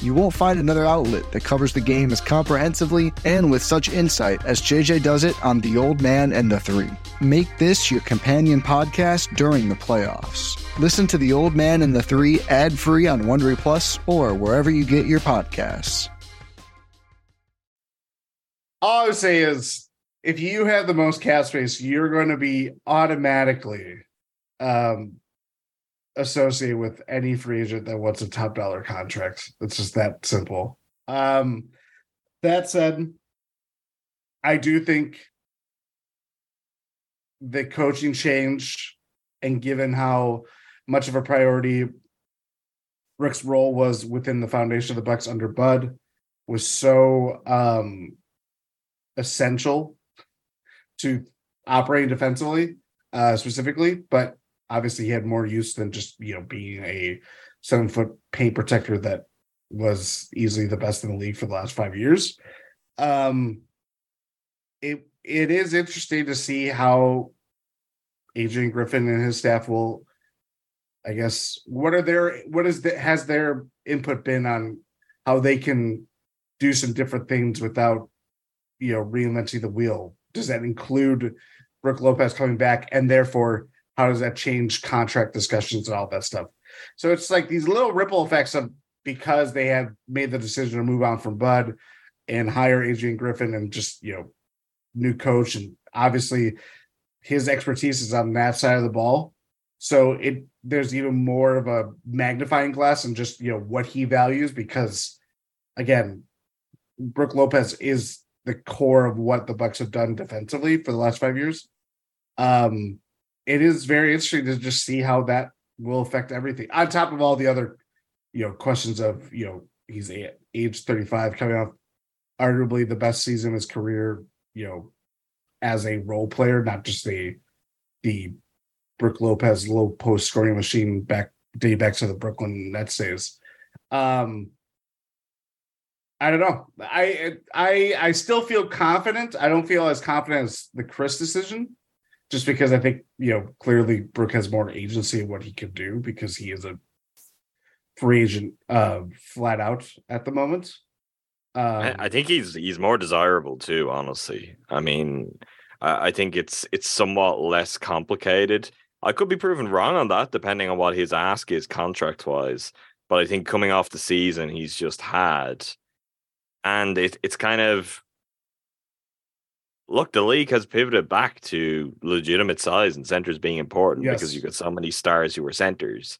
You won't find another outlet that covers the game as comprehensively and with such insight as JJ does it on The Old Man and the Three. Make this your companion podcast during the playoffs. Listen to The Old Man and the Three ad free on Wondery Plus or wherever you get your podcasts all I would say is if you have the most cap space, you're going to be automatically um, associate with any free agent that wants a top dollar contract. It's just that simple. Um, that said, I do think the coaching change and given how much of a priority Rick's role was within the foundation of the Bucks under Bud was so um essential to operating defensively uh specifically, but obviously he had more use than just you know being a seven foot paint protector that was easily the best in the league for the last five years. Um it it is interesting to see how Adrian Griffin and his staff will I guess what are their what is the has their input been on how they can do some different things without you know reinventing the wheel? Does that include Brook Lopez coming back and therefore how does that change contract discussions and all that stuff? So it's like these little ripple effects of because they have made the decision to move on from Bud and hire Adrian Griffin and just you know new coach and obviously his expertise is on that side of the ball. So it there's even more of a magnifying glass and just you know what he values because again, Brook Lopez is the core of what the Bucks have done defensively for the last five years. Um, it is very interesting to just see how that will affect everything. On top of all the other, you know, questions of you know he's age 35 coming off arguably the best season of his career, you know, as a role player, not just the the Brook Lopez low post scoring machine back day back to the Brooklyn Nets days. Um, I don't know. I I I still feel confident. I don't feel as confident as the Khris decision, just because I think you know clearly Brook has more agency in what he can do because he is a free agent, uh, flat out at the moment. Um, I, I, think he's he's more desirable too. Honestly, I mean, I, I think it's it's somewhat less complicated. I could be proven wrong on that, depending on what his ask is contract wise. But I think coming off the season he's just had, and it, it's kind of look, the league has pivoted back to legitimate size and centers being important yes. because you've got so many stars who were centers,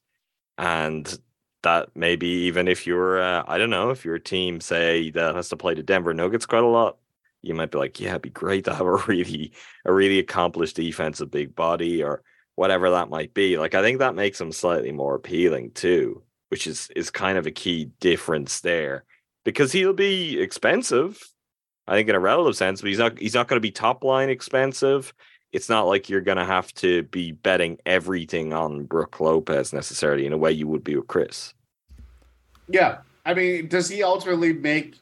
and that maybe even if you're, uh, I don't know, if your team say that has to play the Denver Nuggets quite a lot, you might be like, yeah, it'd be great to have a really, a really accomplished defensive big body or whatever that might be. Like I think that makes them slightly more appealing too, which is is kind of a key difference there because he'll be expensive. I think in a relative sense, but he's not he's not going to be top line expensive. It's not like you're going to have to be betting everything on Brook Lopez necessarily in a way you would be with Khris. Yeah, I mean, does he ultimately make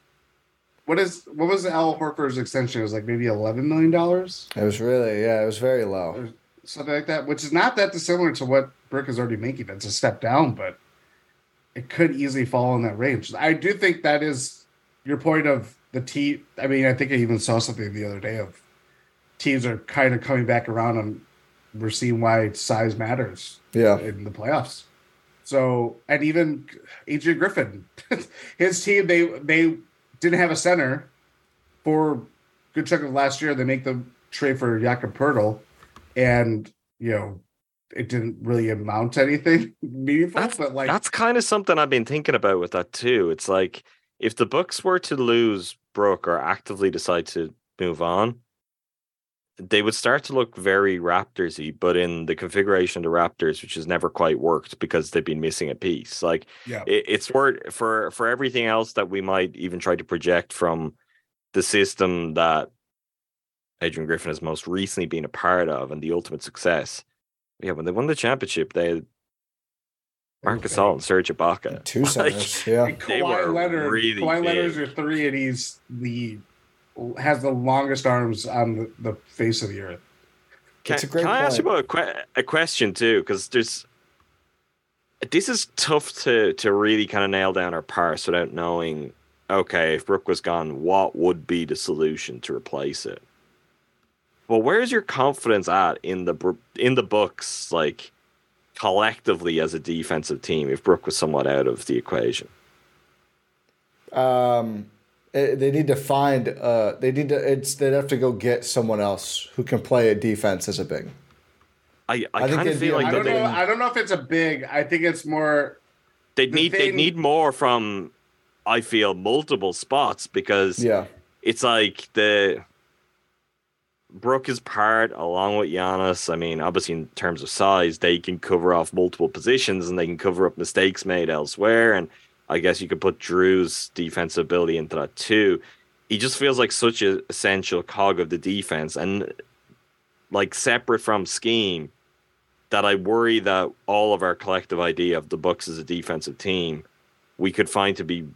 what is what was Al Horford's extension? It was like maybe eleven million dollars. It was really yeah, it was very low something like that, which is not that dissimilar to what Brook is already making. It's a step down, but it could easily fall in that range. I do think that is your point of the team. I mean, I think I even saw something the other day of teams are kind of coming back around and we're seeing why size matters. Yeah, in the playoffs. So, and even Adrian Griffin, his team they they didn't have a center for good chunk of last year. They make the trade for Jakob Poeltl and you know it didn't really amount to anything meaningful. That's, but like that's kind of something I've been thinking about with that too. It's like if the Bucks were to lose Brook or actively decide to move on, they would start to look very Raptorsy, but in the configuration of the Raptors, which has never quite worked because they've been missing a piece. Like yeah. it, it's for for for everything else that we might even try to project from the system that Adrian Griffin has most recently been a part of and the ultimate success. Yeah, when they won the championship, they had Marc Gasol and Serge Ibaka. Two centers, like, yeah. And Kawhi Leonard, really Kawhi Leonard's your three, and he's the has the longest arms on the, the face of the earth. Can, can I ask you about a, que- a question too? Because there's this is tough to to really kind of nail down or parse without knowing. Okay, if Brook was gone, what would be the solution to replace it? Well, where's your confidence at in the in the Bucks, like collectively as a defensive team? If Brook was somewhat out of the equation, um, they need to find. Uh, they need to. It's they'd have to go get someone else who can play a defense as a big. I, I, I think kind of it'd be feel like I don't they, know. I don't know if it's a big. I think it's more. they'd the need they thing- need more from I feel multiple spots because Yeah. it's like the Brook is part along with Giannis. I mean, obviously in terms of size, they can cover off multiple positions and they can cover up mistakes made elsewhere. And I guess you could put Jrue's defensive ability into that too. He just feels like such an essential cog of the defense and like separate from scheme that I worry that all of our collective idea of the Bucks as a defensive team we could find to be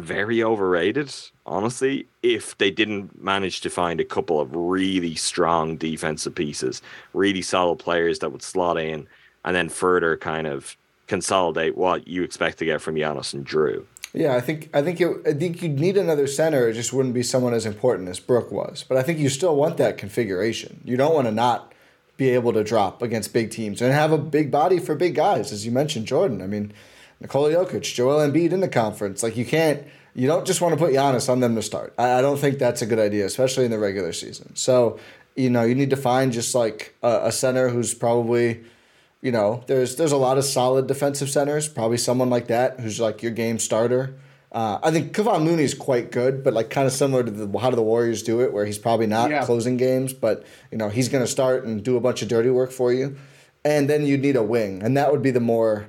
very overrated, honestly, if they didn't manage to find a couple of really strong defensive pieces, really solid players that would slot in and then further kind of consolidate what you expect to get from Giannis and Jrue. Yeah, I think I think it, I think you'd need another center. It just wouldn't be someone as important as Brook was. But I think you still want that configuration. You don't want to not be able to drop against big teams and have a big body for big guys, as you mentioned, Jordan. I mean, Nikola Jokic, Joel Embiid in the conference. Like you can't, you don't just want to put Giannis on them to start. I, I don't think that's a good idea, especially in the regular season. So you know, you need to find just like a, a center who's probably you know, there's there's a lot of solid defensive centers. Probably someone like that who's like your game starter. Uh, I think Kevon Looney is quite good, but like kind of similar to the, how do the Warriors do it, where he's probably not Yeah. closing games, but you know he's going to start and do a bunch of dirty work for you. And then you'd need a wing, and that would be the more,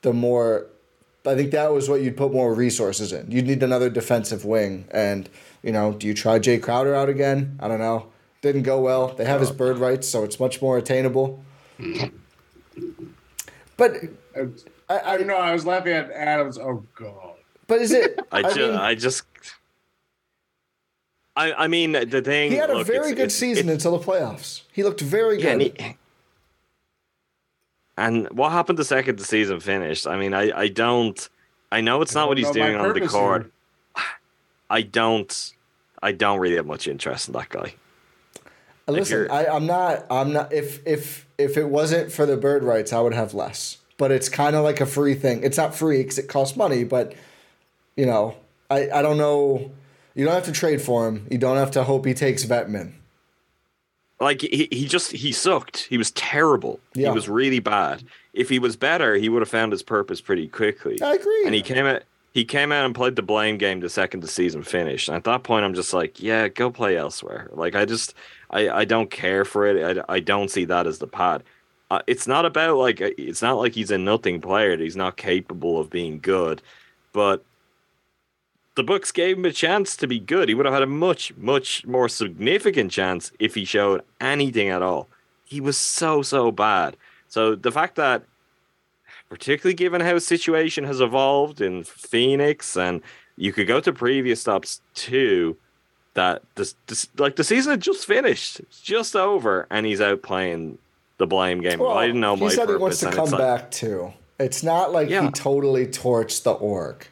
the more. I think that was what you'd put more resources in. You'd need another defensive wing, and you know, do you try Jay Crowder out again? I don't know. Didn't go well. They have his bird rights, so it's much more attainable. But I, I I don't know. I was laughing at Adams. Oh god. but is it? I just, mean, I just, I, I mean, the thing. he had a look, very it's- good it's- season it's- until the playoffs. He looked very Yeah, good. And, what happened the second the season finished? I mean, I, I don't. I know it's not what he's don't know my doing on the purpose court. here. I don't. I don't really have much interest in that guy. Uh, listen, I, I'm not. I'm not. If if if it wasn't for the bird rights, I would have less. But it's kind of like a free thing. It's not free because it costs money. But you know, I I don't know. You don't have to trade for him. You don't have to hope he takes Vetman. Like he, he just he sucked. He was terrible. Yeah. He was really bad. If he was better, he would have found his purpose pretty quickly. I agree. And he came out he came out and played the blame game the second the season finished. And at that point I'm just like, yeah, go play elsewhere. Like I just I, I don't care for it. I, I don't see that as the pad. Uh, it's not about like it's not like he's a nothing player. He's not capable of being good, but the Bucks gave him a chance to be good. He would have had a much, much more significant chance if he showed anything at all. He was so, so bad. So the fact that, particularly given how his situation has evolved in Phoenix, and you could go to previous stops too, that this, this like the season had just finished, it's just over, and he's out playing the blame game. Well, I didn't know he my said purpose. he wants to come like- back too. It's not like Yeah. he totally torched the org.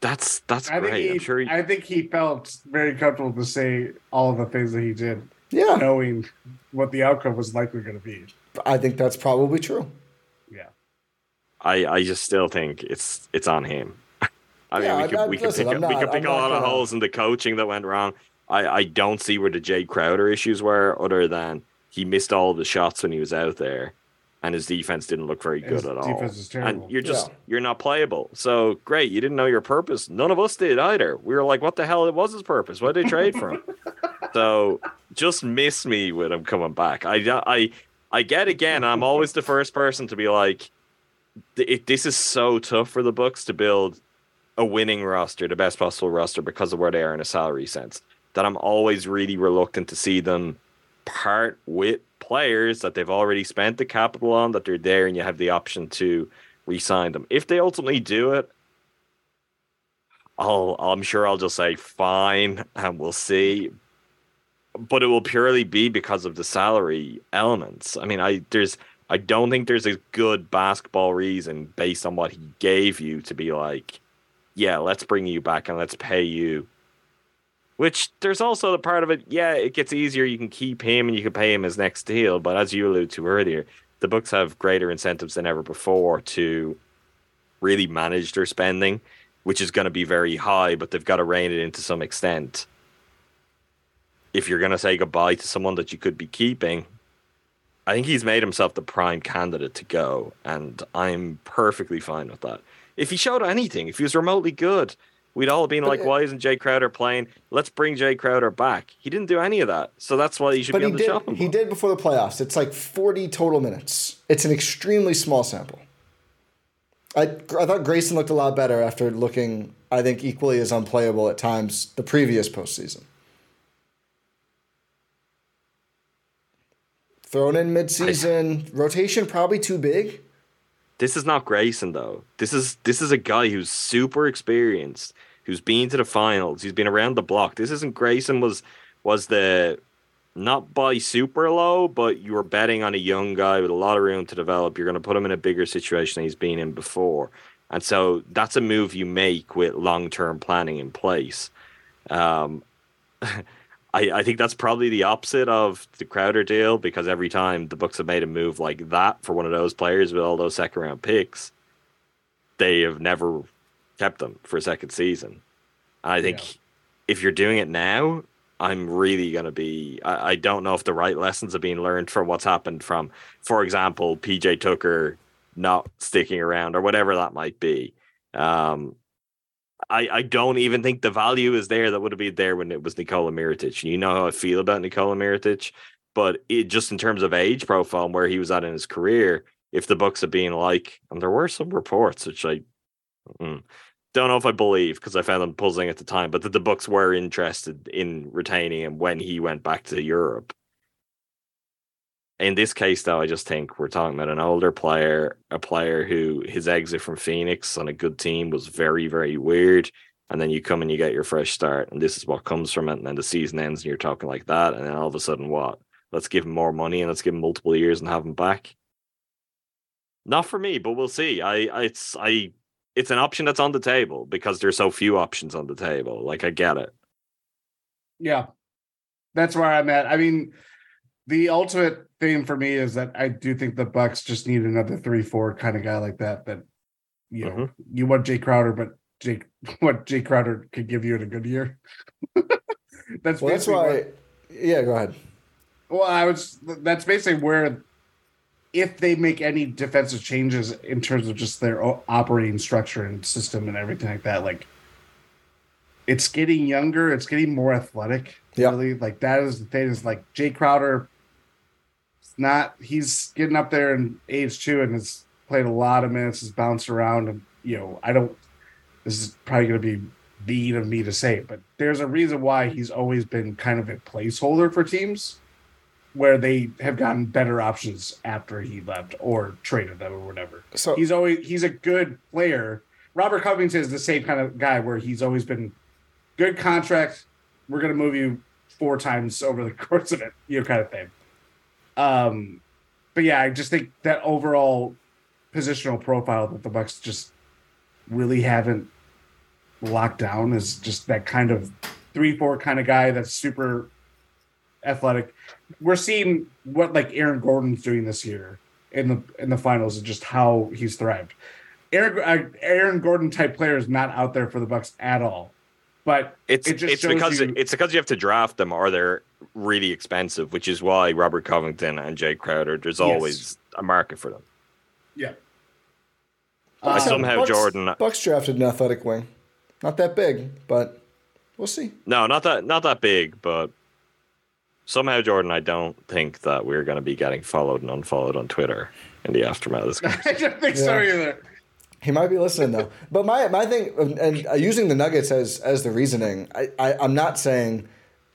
That's that's I think great. he. I'm sure he, I think he felt very comfortable to say all of the things that he did, Yeah, knowing what the outcome was likely going to be. I think that's probably true. Yeah. I, I just still think it's it's on him. I Yeah, mean, we could I- we could listen, pick, I'm a- we could pick a lot of gonna- holes in the coaching that went wrong. I, I don't see where the Jay Crowder issues were, other than he missed all the shots when he was out there, and his defense didn't look very good His at all. defense is terrible. And you're just Yeah. you're not playable. So great, you didn't know your purpose. None of us did either. We were like, what the hell? It was his purpose. Why did they trade for him? so just miss me with him coming back. I I I get again. I'm always the first person to be like, it, this is so tough for the Bucks to build a winning roster, the best possible roster, because of where they are in a salary sense. That I'm always really reluctant to see them part with players that they've already spent the capital on, that they're there, and you have the option to re-sign them. If they ultimately do it, I'll I'm sure I'll just say fine, and we'll see. But it will purely be because of the salary elements. I mean, I there's I don't think there's a good basketball reason based on what he gave you to be like, yeah, let's bring you back and let's pay you. Which there's also the part of it, yeah, it gets easier. You can keep him and you can pay him his next deal. But as you alluded to earlier, the Bucks have greater incentives than ever before to really manage their spending, which is going to be very high, but they've got to rein it in to some extent. If you're going to say goodbye to someone that you could be keeping, I think he's made himself the prime candidate to go, and I'm perfectly fine with that. If he showed anything, if he was remotely good, we'd all been like, uh, "Why isn't Jay Crowder playing? Let's bring Jay Crowder back." He didn't do any of that, so that's why he should but be he on the did. chopping He did before the playoffs. It's like 40 total minutes. It's an extremely small sample. I I thought Grayson looked a lot better after looking, I think, equally as unplayable at times the previous postseason. Thrown in midseason, rotation probably too big. This is not Grayson though. This is this is a guy who's super experienced, who's been to the finals, he's been around the block. This isn't Grayson was was the not by super low, but you were betting on a young guy with a lot of room to develop. You're going to put him in a bigger situation than he's been in before, and so that's a move you make with long term planning in place. Um, I, I think that's probably the opposite of the Crowder deal because every time the Bucks have made a move like that for one of those players with all those second round picks, they have never kept them for a second season. And I think if you're doing it now, I'm really going to be. I, I don't know if the right lessons are being learned from what's happened from, for example, PJ Tucker not sticking around or whatever that might be. Um, I, I don't even think the value is there that would have been there when it was Nikola Mirotic. You know how I feel about Nikola Mirotic, but it just in terms of age profile and where he was at in his career, if the Bucks had been like, and there were some reports which I mm, don't know if I believe because I found them puzzling at the time, but that the Bucks were interested in retaining him when he went back to Europe. In this case, though, I just think we're talking about an older player, a player who his exit from Phoenix on a good team was very, very weird. And then you come and you get your fresh start, and this is what comes from it. And then the season ends, and you're talking like that. And then all of a sudden, what? Let's give him more money and let's give him multiple years and have him back. Not for me, but we'll see. I, I it's I it's an option that's on the table because there's so few options on the table. Like I get it. Yeah. That's where I'm at. I mean, the ultimate thing for me is that I do think the Bucks just need another three, four kind of guy like that. That you know, Mhm. you want Jay Crowder, but Jake what Jay Crowder could give you in a good year. that's Well, that's basically why. what- Yeah, go ahead. well, I was that's basically where if they make any defensive changes in terms of just their operating structure and system and everything like that, like it's getting younger, it's getting more athletic. Yeah. Really, like that is the thing. Is like Jay Crowder. Not he's getting up there in age too, and has played a lot of minutes, has bounced around, and you know I don't. This is probably going to be mean of me to say, but there's a reason why he's always been kind of a placeholder for teams where they have gotten better options after he left or traded them or whatever. So He's always he's a good player. Robert Covington is the same kind of guy where he's always been good contract. We're gonna move you four times over the course of it, you know, kind of thing. Um, but yeah, I just think that overall positional profile that the Bucks just really haven't locked down is just that kind of three four kind of guy that's super athletic. We're seeing what like Aaron Gordon's doing this year in the in the finals and just how he's thrived. Aaron uh, Aaron Gordon type player is not out there for the Bucks at all. But It's It just it's because you- it's because you have to draft them Are they're really expensive, which is why Robert Covington and Jay Crowder. There's always a market for them. yeah, I Um, somehow Bucks, Jordan. Bucks drafted an athletic wing, not that big, but we'll see. No, not that not that big, but somehow Jordan. I don't think that we're going to be getting followed and unfollowed on Twitter in the aftermath of this. I conversation. don't think so either. He might be listening though. But my my thing, and uh, using the Nuggets as as the reasoning, I, I I'm not saying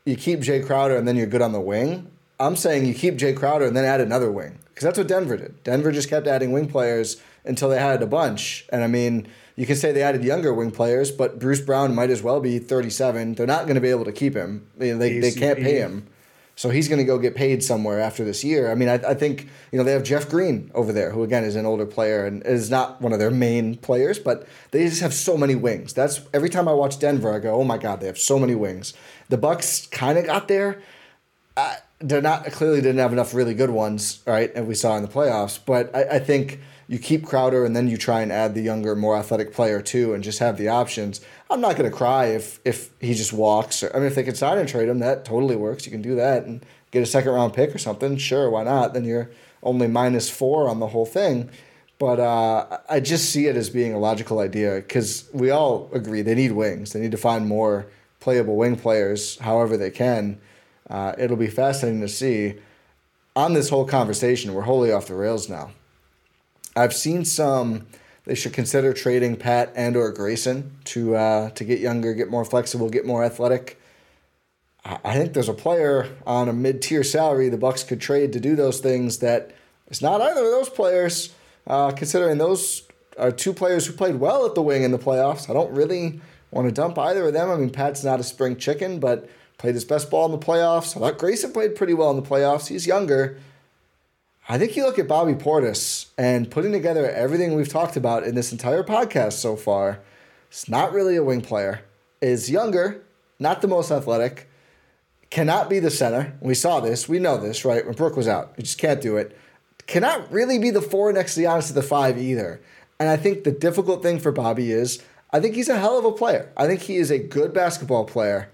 you keep Jay Crowder and then you're good on the wing. I'm saying you keep Jay Crowder and then add another wing because that's what Denver did. Denver just kept adding wing players until they had a bunch. And I mean, you can say they added younger wing players, but Bruce Brown might as well be 37. They're not going to be able to keep him. You know, they they can't pay him. So he's going to go get paid somewhere after this year. I mean, I, I think you know they have Jeff Green over there, who again is an older player and is not one of their main players, but they just have so many wings. That's every time I watch Denver, I go, "Oh my God, they have so many wings." The Bucks kind of got there. Uh, they're not clearly didn't have enough really good ones, right? And we saw in the playoffs. But I, I think you keep Crowder and then you try and add the younger, more athletic player too, and just have the options. I'm not going to cry if if he just walks. Or, I mean, if they can sign and trade him, that totally works. You can do that, and get a second round pick or something, sure, why not? Then you're only minus four on the whole thing. But uh, I just see it as being a logical idea because we all agree they need wings. They need to find more playable wing players however they can. Uh, it'll be fascinating to see. On this whole conversation, we're wholly off the rails now. I've seen some. They should consider trading Pat and or Grayson to uh, to get younger, get more flexible, get more athletic. I think there's a player on a mid tier salary the Bucks could trade to do those things that it's not either of those players. Uh, considering those are two players who played well at the wing in the playoffs, I don't really want to dump either of them. I mean, Pat's not a spring chicken, but played his best ball in the playoffs. I thought Grayson played pretty well in the playoffs. He's younger. I think you look at Bobby Portis and putting together everything we've talked about in this entire podcast so far. It's not really a wing player. Is younger, not the most athletic, cannot be the center. We saw this. We know this, right? When Brook was out, you just can't do it. Cannot really be the four next to Giannis at the five either. And I think the difficult thing for Bobby is I think he's a hell of a player. I think he is a good basketball player.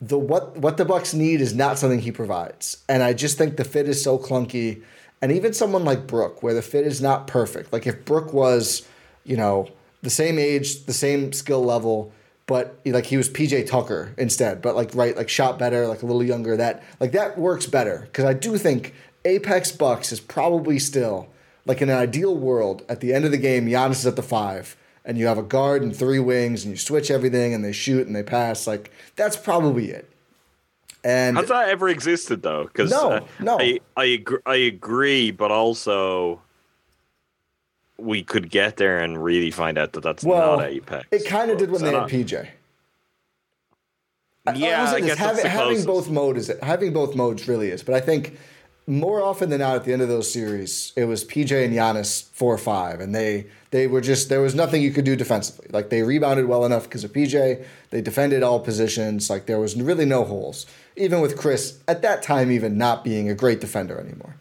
The what what the Bucks need is not something he provides. And I just think the fit is so clunky and even someone like Brook, where the fit is not perfect. Like if Brook was, you know, the same age, the same skill level, but like he was PJ Tucker instead, but like right, like shot better, like a little younger. That like that works better because I do think Apex Bucks is probably still like in an ideal world at the end of the game, Giannis is at the five, and you have a guard and three wings, and you switch everything, and they shoot and they pass. Like that's probably it. And has that ever existed though? Because no, uh, no, I I, agree, I agree, but also we could get there and really find out that that's well, not Apex. It kind of did when they had PJ. Yeah, say I guess having, having both modes is having both modes really is, but I think more often than not at the end of those series, it was PJ and Giannis four or five, and they they were just there was nothing you could do defensively. Like they rebounded well enough because of PJ, they defended all positions. Like there was really no holes, even with Khris at that time even not being a great defender anymore.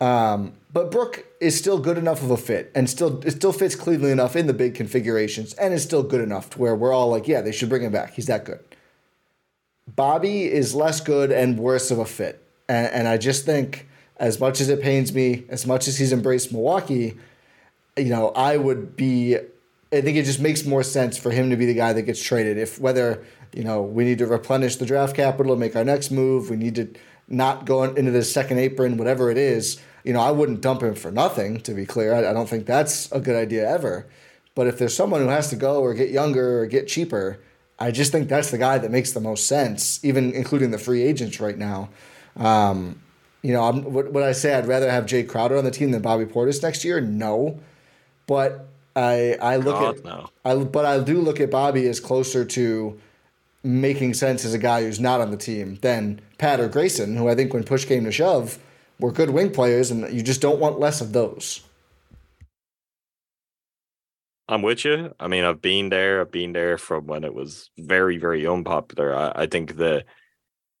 Um, but Brook is still good enough of a fit, and still it still fits cleanly enough in the big configurations, and is still good enough to where we're all like, yeah, they should bring him back. He's that good. Bobby is less good and worse of a fit. And, and I just think, as much as it pains me, as much as he's embraced Milwaukee, you know, I would be. I think it just makes more sense for him to be the guy that gets traded. If whether you know we need to replenish the draft capital, make our next move, we need to not go into the second apron, whatever it is. You know, I wouldn't dump him for nothing. To be clear, I, I don't think that's a good idea ever. But if there's someone who has to go or get younger or get cheaper, I just think that's the guy that makes the most sense, even including the free agents right now. Um, you know, I'm, would, would I say I'd rather have Jay Crowder on the team than Bobby Portis next year? No, but I I look God, at no. I but I do look at Bobby as closer to making sense as a guy who's not on the team than Pat or Grayson, who I think when push came to shove were good wing players, and you just don't want less of those. I'm with you. I mean, I've been there. I've been there from when it was very, very unpopular. I, I think the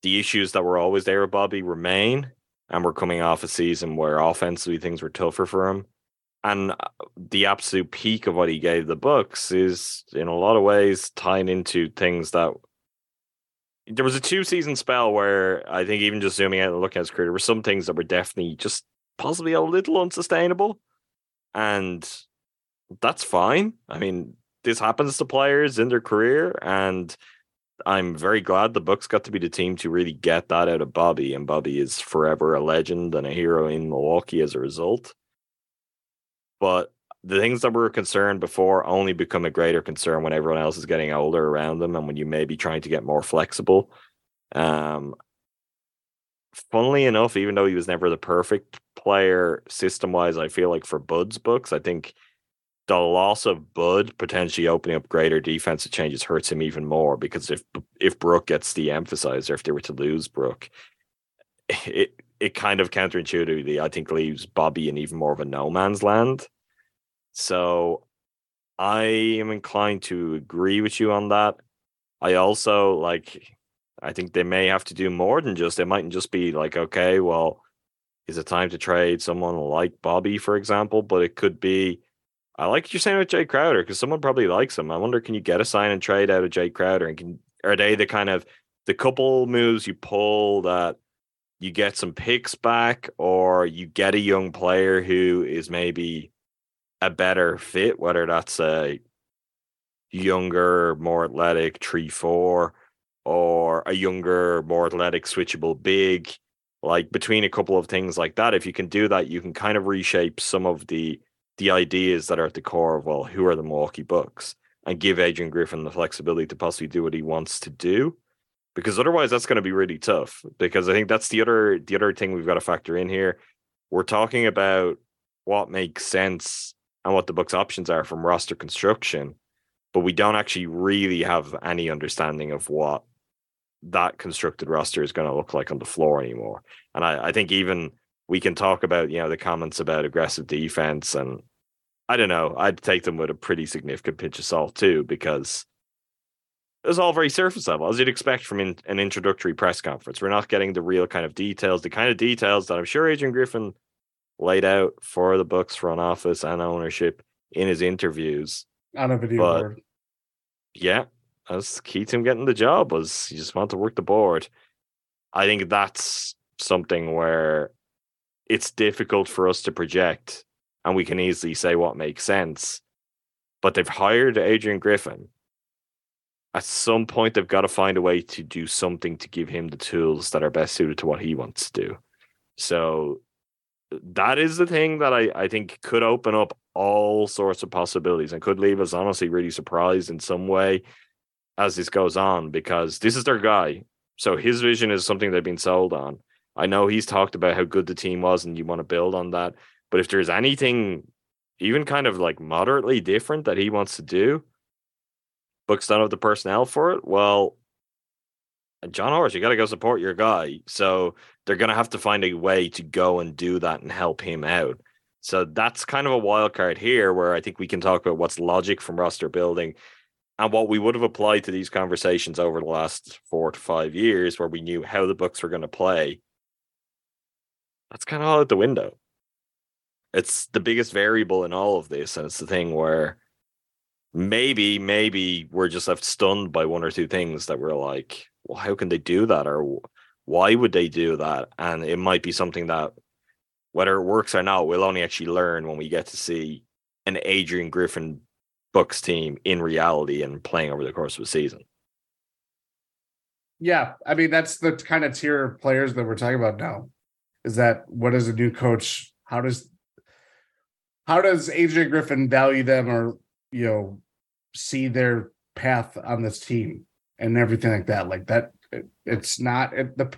the issues that were always there with Bobby remain, and we're coming off a season where offensively things were tougher for him. And uh, the absolute peak of what he gave the Bucks is, in a lot of ways, tying into things that there was a two season spell where I think even just zooming out and looking at his career, there were some things that were definitely just possibly a little unsustainable. And that's fine. I mean, this happens to players in their career, and I'm very glad the Bucks got to be the team to really get that out of Bobby, and Bobby is forever a legend and a hero in Milwaukee as a result. But the things that were a concern before only become a greater concern when everyone else is getting older around them and when you may be trying to get more flexible. Um, funnily enough, even though he was never the perfect player system wise, I feel like for Bud's Bucks, I think the loss of Bud potentially opening up greater defensive changes hurts him even more because if if Brook gets de-emphasized or if they were to lose Brook, it it kind of counterintuitively I think leaves Bobby in even more of a no man's land. So I am inclined to agree with you on that. I also like I think they may have to do more than just it mightn't just be like, okay, well, is it time to trade someone like Bobby, for example? But it could be I like what you're saying with Jay Crowder because someone probably likes him. I wonder, can you get a sign and trade out of Jay Crowder? And can are they the kind of the couple moves you pull that you get some picks back, or you get a young player who is maybe a better fit, whether that's a younger, more athletic three four, or a younger, more athletic switchable big. Like between a couple of things like that, if you can do that, you can kind of reshape some of the the ideas that are at the core of well, who are the Milwaukee Bucks, and give Adrian Griffin the flexibility to possibly do what he wants to do. Because otherwise, that's going to be really tough. Because I think that's the other the other thing we've got to factor in here. We're talking about what makes sense and what the Bucks' options are from roster construction, but we don't actually really have any understanding of what that constructed roster is going to look like on the floor anymore. And I, I think even we can talk about you know the comments about aggressive defense and I don't know. I'd take them with a pretty significant pinch of salt too, because it was all very surface level, as you'd expect from in, an introductory press conference. We're not getting the real kind of details, the kind of details that I'm sure Adrian Griffin laid out for the Bucks front office and ownership in his interviews. On a video But- board. Yeah, that's key to him getting the job was he just wanted to work the board. I think that's something where it's difficult for us to project and we can easily say what makes sense. But they've hired Adrian Griffin. At some point, they've got to find a way to do something to give him the tools that are best suited to what he wants to do. So that is the thing that I, I think could open up all sorts of possibilities and could leave us honestly really surprised in some way as this goes on because this is their guy. So his vision is something they've been sold on. I know he's talked about how good the team was and you want to build on that. But if there's anything even kind of like moderately different that he wants to do, Bucks don't have the personnel for it. Well, uh, Jon Horst, you got to go support your guy. So they're going to have to find a way to go and do that and help him out. So that's kind of a wild card here where I think we can talk about what's logic from roster building and what we would have applied to these conversations over the last four to five years where we knew how the Bucks were going to play. That's kind of all out the window. It's the biggest variable in all of this. And it's the thing where maybe, maybe we're just left stunned by one or two things that we're like, well, how can they do that? Or why would they do that? And it might be something that whether it works or not, we'll only actually learn when we get to see an Adrian Griffin Bucks team in reality and playing over the course of a season. Yeah, I mean that's the kind of tier of players that we're talking about now. Is that what is a new coach? How does how does Adrian Griffin value them or you know see their path on this team and everything like that? Like that, it, it's not it, the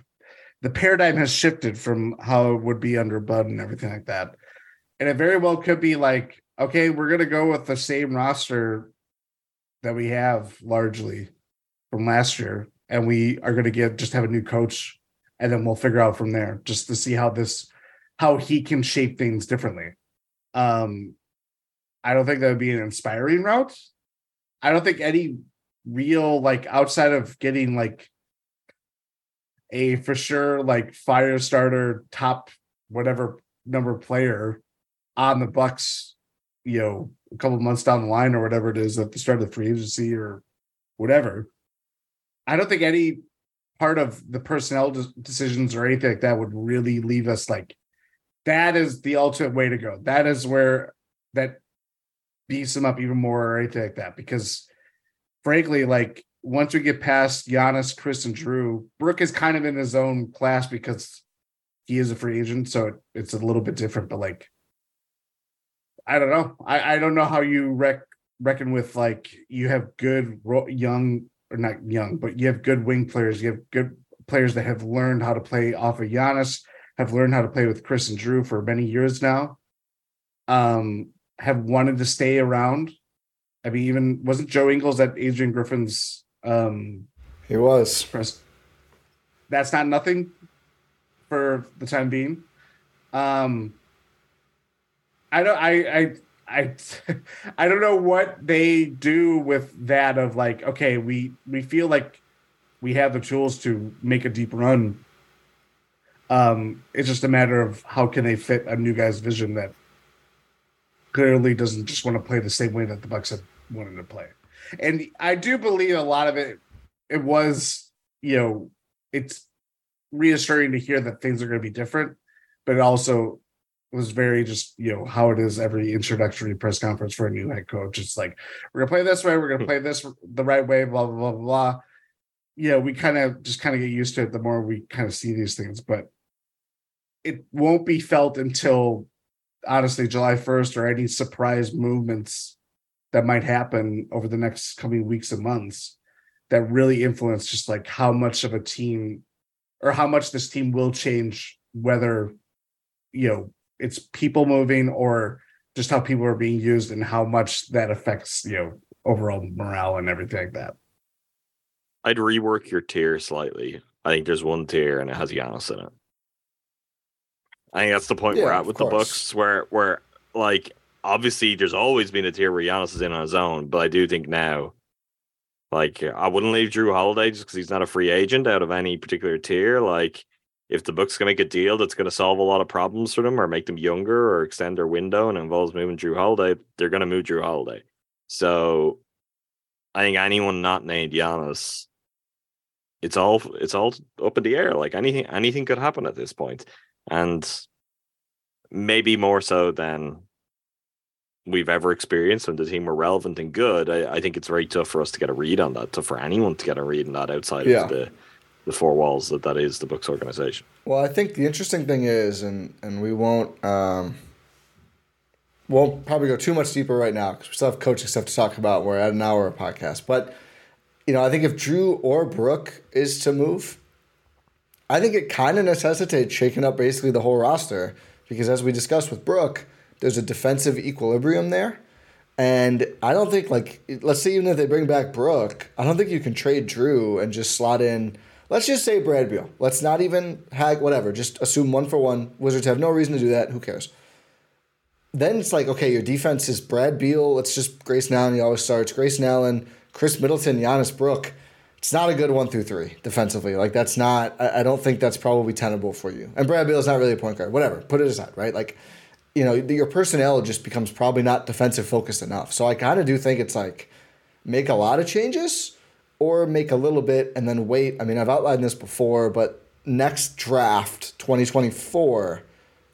the paradigm has shifted from how it would be under Bud and everything like that. And it very well could be like, okay, we're gonna go with the same roster that we have largely from last year, and we are gonna get just have a new coach, and then we'll figure out from there just to see how this how he can shape things differently. Um I don't think that would be an inspiring route. I don't think any real like outside of getting like a for sure like fire starter top whatever number player on the Bucks, you know, a couple months down the line or whatever it is at the start of the free agency or whatever. I don't think any part of the personnel decisions or anything like that would really leave us like that is the ultimate way to go. That is where that beats them up even more or anything like that. Because frankly, like once we get past Giannis, Khris, and Jrue, Brook is kind of in his own class because he is a free agent, so it, it's a little bit different. But like, I don't know. I, I don't know how you rec- reckon with like you have good ro- young or not young, but you have good wing players. You have good players that have learned how to play off of Giannis, have learned how to play with Khris and Jrue for many years now. Um, have wanted to stay around. I mean, even wasn't Joe Ingles at Adrian Griffin's um He was. press? That's not nothing for the time being. Um, I don't. I I I I don't know what they do with that. Of like, okay, we we feel like we have the tools to make a deep run. Um, it's just a matter of how can they fit a new guy's vision that clearly doesn't just want to play the same way that the Bucks have wanted to play. And I do believe a lot of it. It was, you know, it's reassuring to hear that things are going to be different, but also was very just you know how it is every introductory press conference for a new head coach. It's like we're gonna play this way, we're gonna hmm. play this the right way, blah blah blah blah. blah. Yeah, we kind of just kind of get used to it the more we kind of see these things, but it won't be felt until honestly July 1st or any surprise movements that might happen over the next coming weeks and months that really influence just like how much of a team or how much this team will change whether you know it's people moving or just how people are being used and how much that affects you know overall morale and everything like that I'd rework your tier slightly. I think there's one tier and it has Giannis in it. I think that's the point we're at of with the Bucks, where where like obviously there's always been a tier where Giannis is in on his own, but I do think now, like I wouldn't leave Jrue Holiday just because he's not a free agent out of any particular tier. Like if the Bucks going to make a deal that's going to solve a lot of problems for them or make them younger or extend their window and involves moving Jrue Holiday, they're going to move Jrue Holiday. So I think anyone not named Giannis, it's all it's all up in the air. Like anything anything could happen at this point, and maybe more so than we've ever experienced when the team were relevant and good. I, I think it's very tough for us to get a read on that. Tough for anyone to get a read on that outside Yeah. of the the four walls that that is the Bucks organization. Well, I think the interesting thing is, and and we won't um, won't probably go too much deeper right now because we still have coaching stuff to talk about. We're at an hour of podcast, but you know, I think if Jrue or Brook is to move, I think it kind of necessitates shaking up basically the whole roster because, as we discussed with Brook, there's a defensive equilibrium there. And I don't think like let's say even if they bring back Brook, I don't think you can trade Jrue and just slot in. Let's just say Brad Beal. Let's not even hag whatever. Just assume one for one. Wizards have no reason to do that. Who cares? Then it's like okay, your defense is Brad Beal. Let's just Grayson Allen. He always starts. Grayson Allen, Khris Middleton, Giannis Brook. It's not a good one through three defensively. Like that's not. I, I don't think that's probably tenable for you. And Brad Beal is not really a point guard. Whatever. Put it aside. Right. Like you know, your personnel just becomes probably not defensive focused enough. So I kind of do think it's like make a lot of changes or make a little bit and then wait. I mean, I've outlined this before, but next draft, 2024,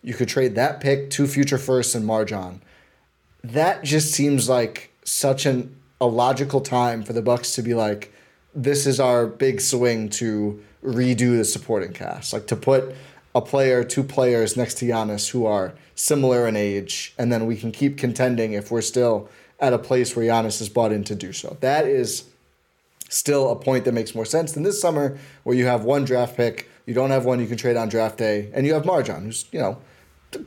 you could trade that pick, two future firsts, and MarJon. That just seems like such an a logical time for the Bucks to be like, this is our big swing to redo the supporting cast, like to put a player, two players next to Giannis who are similar in age, and then we can keep contending if we're still at a place where Giannis is bought in to do so. That is still a point that makes more sense than this summer where you have one draft pick, you don't have one you can trade on draft day, and you have MarJon, who's, you know,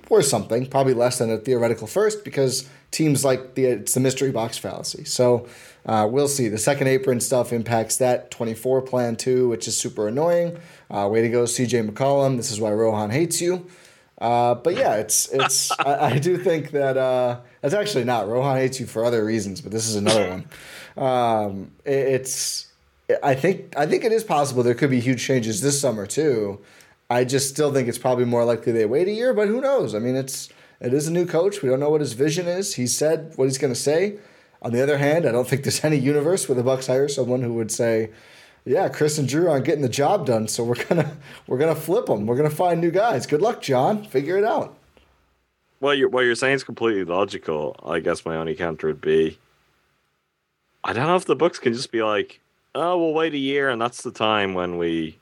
worth something, probably less than a theoretical first because teams like the it's the mystery box fallacy. So uh, we'll see. The second apron stuff impacts that 24 plan too, which is super annoying. Uh, way to go, CJ McCollum. This is why Rohan hates you. Uh, but yeah, it's it's. I, I do think that uh, that's actually not. Rohan hates you for other reasons, but this is another one. Um, it- it's. I think I think it is possible there could be huge changes this summer too. I just still think it's probably more likely they wait a year, but who knows? I mean, it's it is a new coach. We don't know what his vision is. He said what he's going to say. On the other hand, I don't think there's any universe where the Bucks hire someone who would say, "Yeah, Khris and Jrue aren't getting the job done, so we're gonna we're gonna flip them. We're gonna find new guys. Good luck, Jon. Figure it out." Well, you're, what you're saying is completely logical. I guess my only counter would be, I don't know if the Bucks can just be like, oh, we'll wait a year, and that's the time when we,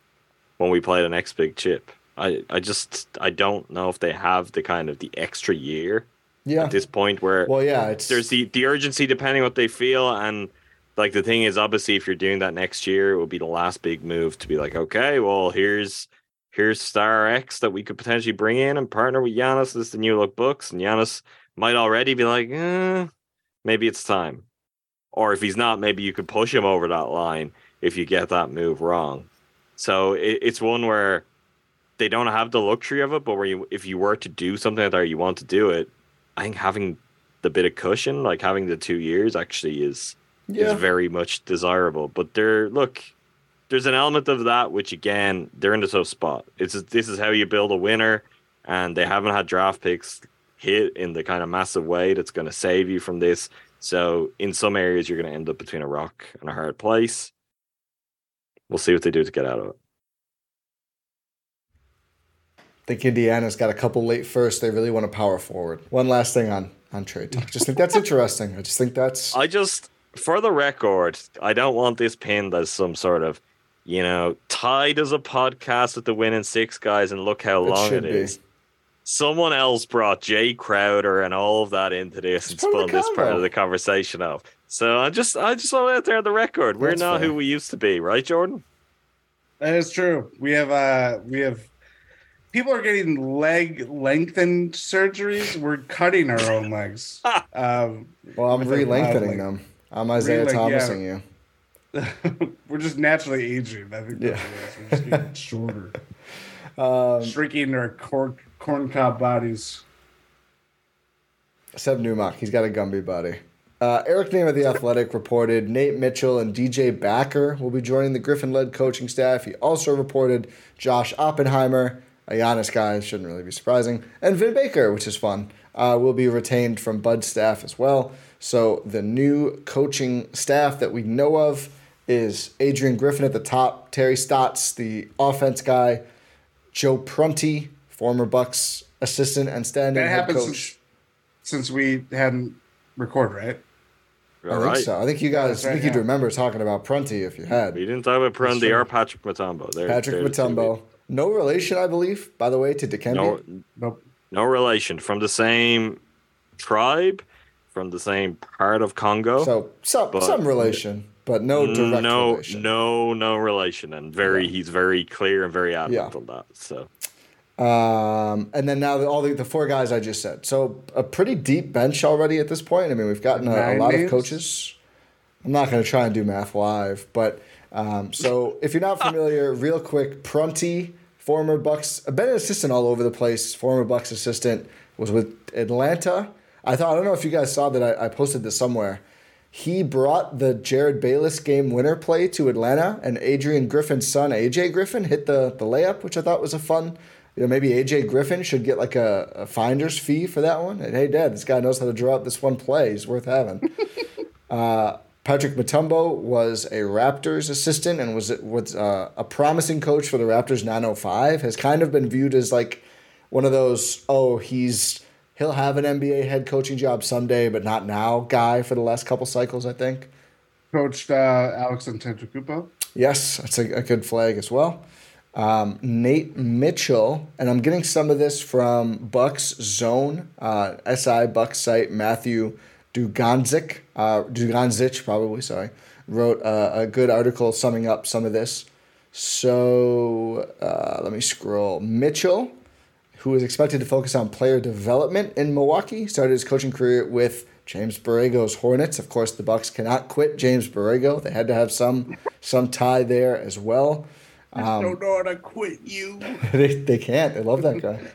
when we play the next big chip. I, I just, I don't know if they have the kind of the extra year Yeah. at this point where Well, yeah. It's there's the the urgency depending what they feel, and like the thing is, obviously, if you're doing that next year, it would be the last big move to be like, okay, well, here's here's Star X that we could potentially bring in and partner with Giannis. This is the new look Bucks, and Giannis might already be like, eh, maybe it's time. Or if he's not, maybe you could push him over that line if you get that move wrong. So it, it's one where they don't have the luxury of it, but where you, if you were to do something like that, you want to do it, I think having the bit of cushion, like having the two years, actually is yeah. is very much desirable. But there, look, there's an element of that which again they're in a tough spot. It's this is how you build a winner, and they haven't had draft picks hit in the kind of massive way that's going to save you from this. So in some areas you're going to end up between a rock and a hard place. We'll see what they do to get out of it. I think Indiana's got a couple late first. They really want to power forward. One last thing on on trade talk. Just think that's interesting. I just think that's I just, for the record, I don't want this pinned as some sort of, you know, tied as a podcast with the winning six guys, and look how long should it be. Someone else brought Jae Crowder and all of that into this and It's part of spun the this part of the conversation off. So I just, I just want it out there on the record. We're That's not fair. who we used to be, right, Jordan? That is true. We have uh we have people are getting leg lengthened surgeries. We're cutting our own legs. um, well, I'm with re-lengthening them. I'm Isaiah Re-length, yeah. Thomasing you. we're just naturally aging. I think Yeah. We're just getting shorter, Um, shrinking our corn corn cob bodies. Seb Newmark, he's got a Gumby body. Uh, Eric Nehm of The Athletic reported Nate Mitchell and DJ Bakker will be joining the Griffin led coaching staff. He also reported Josh Oppenheimer, a Giannis guy, shouldn't really be surprising, and Vin Baker, which is fun, uh, will be retained from Bud's staff as well. So the new coaching staff that we know of is Adrian Griffin at the top, Terry Stotts, the offense guy, Joe Prunty, former Bucks assistant and standing That head happened coach. since, since we hadn't recorded, right? I All think right. so. I think you guys. That's I think right, you'd remember talking about Prunty if you had We didn't talk about Prunty true. or Patrick Mutombo. They're, Patrick they're the two Mutombo. No relation, I believe. By the way, to we- Dikembe. No, Nope. no relation. From the same tribe, from the same part of Congo. so some some relation, but no direct no, relation. no, no relation, and very. Yeah. He's very clear and very adamant Yeah. on that. So Um, and then now all the, the four guys I just said. So a pretty deep bench already at this point. I mean, we've gotten a, a Nine lot of coaches. I'm not going to try and do math live, but um, so if you're not familiar, real quick, Prunty, former Bucks, been an assistant all over the place. Former Bucks assistant was with Atlanta. I thought I don't know if you guys saw that I, I posted this somewhere. He brought the Jerryd Bayless game winner play to Atlanta, and Adrian Griffin's son, AJ Griffin, hit the the layup, which I thought was a fun. You know, maybe AJ Griffin should get like a, a finder's fee for that one. And hey, Dad, this guy knows how to draw up this one play. He's worth having. uh, Patrick Mutombo was a Raptors assistant and was was uh, a promising coach for the Raptors 905. Has kind of been viewed as like one of those oh he's he'll have an NBA head coaching job someday, but not now guy for the last couple cycles. I think. Coached uh, Alex Antetokounmpo. Yes, that's a, a good flag as well. Um, Nate Mitchell, and I'm getting some of this from Bucks Zone, uh, SI Bucks site. Matthew Duganzik, uh, Duganzich, probably, sorry, wrote uh, a good article summing up some of this. So uh, let me scroll. Mitchell, who is expected to focus on player development in Milwaukee, started his coaching career with James Borrego's Hornets. Of course, the Bucks cannot quit James Borrego. They had to have some some tie there as well. Um, Don't know how to quit you. they, they can't. They love that guy.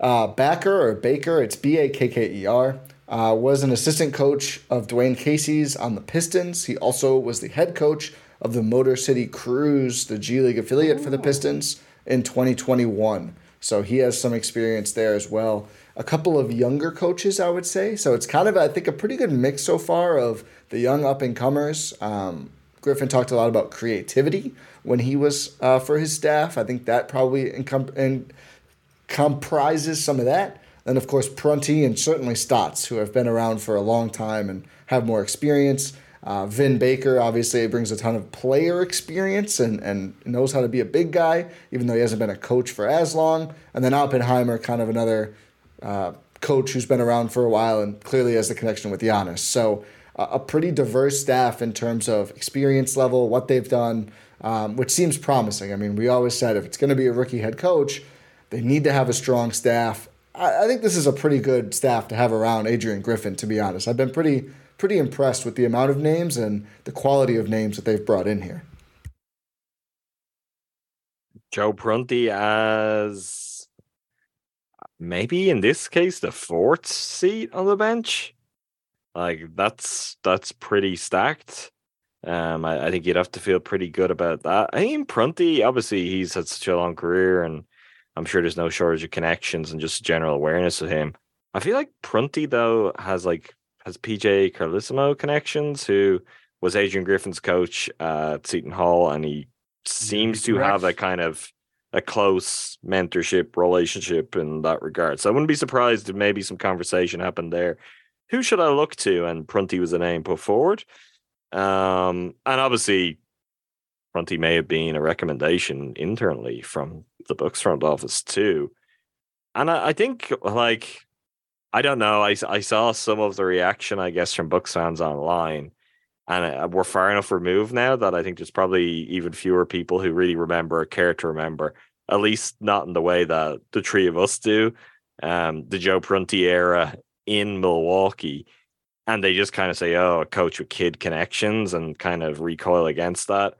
Uh, Backer or Baker, it's B A K K E R, uh, was an assistant coach of Dwane Casey's on the Pistons. He also was the head coach of the Motor City Cruise, the G League affiliate for the Pistons, in 2021. So he has some experience there as well. A couple of younger coaches, I would say. So it's kind of, I think, a pretty good mix so far of the young up and comers. Um, Griffin talked a lot about creativity when he was uh, for his staff. I think that probably encom- en- comprises some of that. Then, of course, Prunty and certainly Stotts, who have been around for a long time and have more experience. Uh, Vin Baker obviously brings a ton of player experience and, and knows how to be a big guy, even though he hasn't been a coach for as long. And then Oppenheimer, kind of another uh, coach who's been around for a while and clearly has the connection with Giannis. So uh, a pretty diverse staff in terms of experience level, what they've done, um, which seems promising. I mean, we always said if it's going to be a rookie head coach, they need to have a strong staff. I, I think this is a pretty good staff to have around Adrian Griffin, to be honest. I've been pretty pretty impressed with the amount of names and the quality of names that they've brought in here. Joe Prunty as maybe in this case the fourth seat on the bench. Like that's that's pretty stacked. Um, I, I think you'd have to feel pretty good about that. I mean, Prunty, obviously, he's had such a long career, and I'm sure there's no shortage of connections and just general awareness of him. I feel like Prunty though has like has PJ Carlesimo connections, who was Adrian Griffin's coach at Seton Hall, and he seems to have a kind of a close mentorship relationship in that regard. So I wouldn't be surprised if maybe some conversation happened there. Who should I look to? And Prunty was the name put forward. Um, and obviously, Prunty may have been a recommendation internally from the Bucks front office too. And I, I think, like, I don't know. I, I saw some of the reaction, I guess, from Bucks fans online and uh, we're far enough removed now that I think there's probably even fewer people who really remember or care to remember, at least not in the way that the three of us do. Um, the Joe Prunty era in Milwaukee, and they just kind of say, "Oh, a coach with Kidd connections," and kind of recoil against that.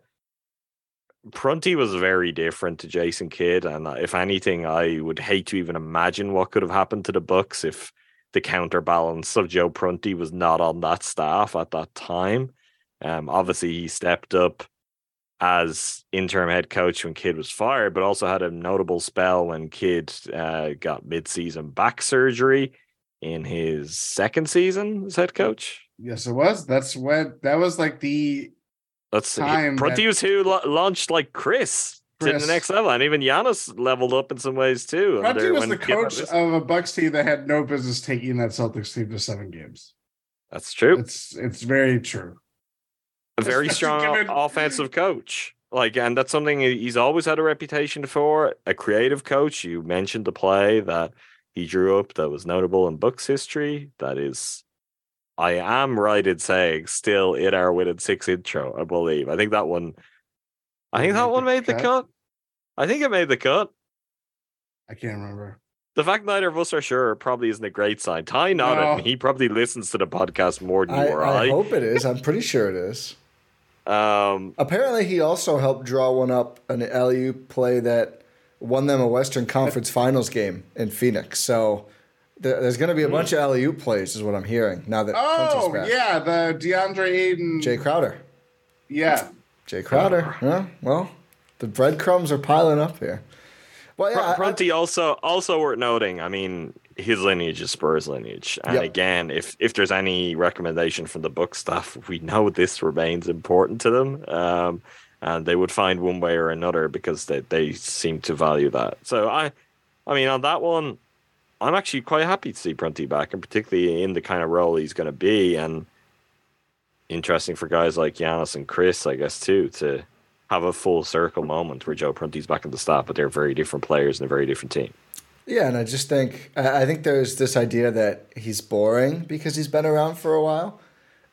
Prunty was very different to Jason Kidd, and uh, if anything, I would hate to even imagine what could have happened to the Bucks if the counterbalance of Joe Prunty was not on that staff at that time. Um, obviously, he stepped up as interim head coach when Kidd was fired, but also had a notable spell when Kidd uh, got mid-season back surgery in his second season as head coach. Yes, it was. That's when that was like the. Let's see. Prunty was who launched like Khris. To the next level, and even Giannis leveled up in some ways too. Prunty was the coach of a Bucks team that had no business taking that Celtics team to seven games. That's true. It's it's very true a very strong given... offensive coach. Like, and that's something he's always had a reputation for. A creative coach. You mentioned the play that he drew up that was notable in Bucks history. That is, I am right in saying, still in our Win in 6 intro. I believe. I think that one. I think that one made the cut. I think it made the cut. I can't remember. The fact neither of us are sure probably isn't a great sign. Ti nodded. No. He probably listens to the podcast more than you I, or I. I hope it is. I'm pretty sure it is. Um, Apparently, he also helped draw one up an LU play that won them a Western Conference Finals game in Phoenix. So there's going to be a bunch of LU plays, is what I'm hearing. Now that oh yeah, the DeAndre Ayton, Jae Crowder, yeah, Jae Crowder. Yeah, well, the breadcrumbs are piling up here. Well, yeah, Prunty also also worth noting. I mean, his lineage is Spurs lineage. And yep. again, if if there's any recommendation from the book stuff, we know this remains important to them. Um, and they would find one way or another because they, they seem to value that. So I I mean on that one, I'm actually quite happy to see Prunty back, and particularly in the kind of role he's gonna be. And interesting for guys like Giannis and Khris, I guess, too, to have a full circle moment where Joe Prunty's back in the staff, but they're very different players and a very different team. Yeah, and I just think I think there's this idea that he's boring because he's been around for a while.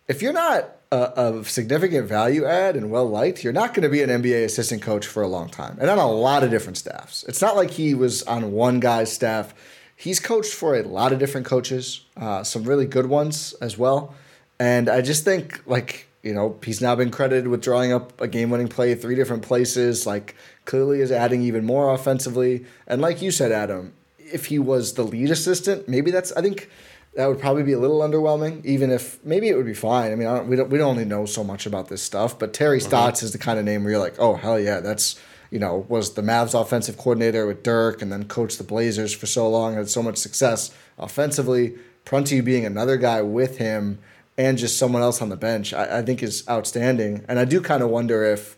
If you're not a, a significant value add and well liked, you're not going to be an NBA assistant coach for a long time, and on a lot of different staffs. It's not like he was on one guy's staff. He's coached for a lot of different coaches, uh, some really good ones as well. And I just think like you know he's now been credited with drawing up a game-winning play three different places. Like clearly is adding even more offensively. And like you said, Adam, if he was the lead assistant, maybe that's I think that would probably be a little underwhelming. Even if maybe it would be fine. I mean, I don't, we don't we don't only know so much about this stuff, but Terry mm-hmm. Stotts is the kind of name where you're like, oh hell yeah, that's you know was the Mavs offensive coordinator with Dirk, and then coached the Blazers for so long, had so much success offensively. Prunty being another guy with him, and just someone else on the bench, I, I think is outstanding. And I do kind of wonder if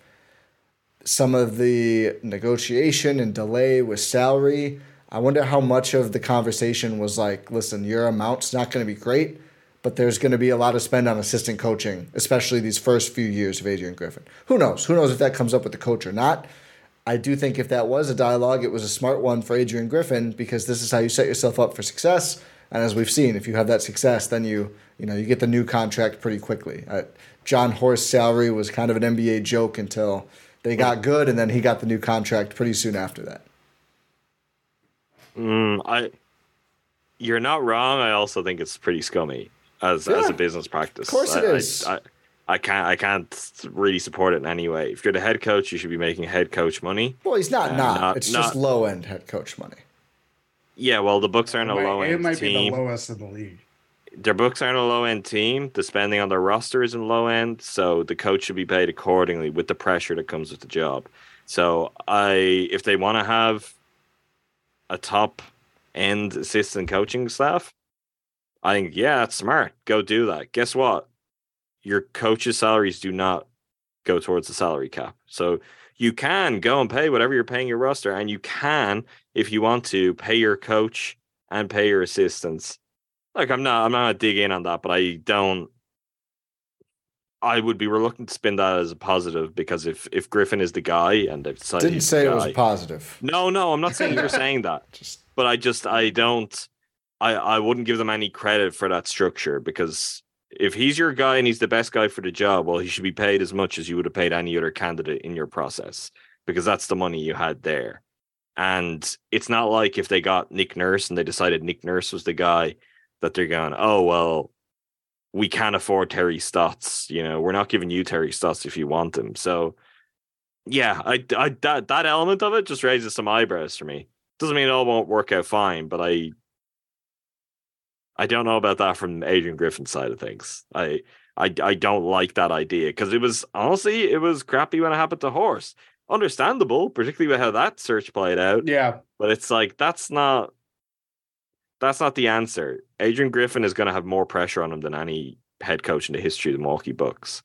some of the negotiation and delay with salary I wonder how much of the conversation was like, listen, your amount's not going to be great, but there's going to be a lot of spend on assistant coaching, especially these first few years of Adrian Griffin. Who knows? Who knows if that comes up with the coach or not? I do think if that was a dialogue, it was a smart one for Adrian Griffin because this is how you set yourself up for success. And as we've seen, if you have that success, then you you know you get the new contract pretty quickly. Uh, Jon Horst's salary was kind of an NBA joke until they got good, and then he got the new contract pretty soon after that. Mm, I, you're not wrong. I also think it's pretty scummy as yeah, as a business practice. Of course, it I, is. I, I, I can't. I can't really support it in any way. If you're the head coach, you should be making head coach money. Well, he's not. Not. not. It's not, just low end head coach money. Yeah, well, the Bucks aren't a low end team. It might be the lowest in the league. Their Bucks aren't a low end team. The spending on their roster isn't low end, so the coach should be paid accordingly with the pressure that comes with the job. So I, if they want to have a top end assistant coaching staff, I think, yeah, it's smart. Go do that. Guess what? Your coaches' salaries do not go towards the salary cap. So you can go and pay whatever you're paying your roster, and you can, if you want to, pay your coach and pay your assistants. Like I'm not, I'm not gonna dig in on that, but I don't. I would be reluctant to spin that as a positive because if if Griffin is the guy and they've decided Didn't say the it was guy- positive. no, no, I'm not saying you're saying that. Just But I just I don't I I wouldn't give them any credit for that structure because if he's your guy and he's the best guy for the job, well, he should be paid as much as you would have paid any other candidate in your process because that's the money you had there. And it's not like if they got Nick Nurse and they decided Nick Nurse was the guy that they're going, oh well, we can't afford Terry Stotts. You know, we're not giving you Terry Stotts if you want him. So yeah, I, I that that element of it just raises some eyebrows for me. Doesn't mean it all won't work out fine, but I I don't know about that from Adrian Griffin's side of things. I I I don't like that idea because it was honestly it was crappy when it happened to Horst. Understandable, particularly with how that search played out. Yeah. But it's like that's not that's not the answer. Adrian Griffin is going to have more pressure on him than any head coach in the history of the Milwaukee Bucks.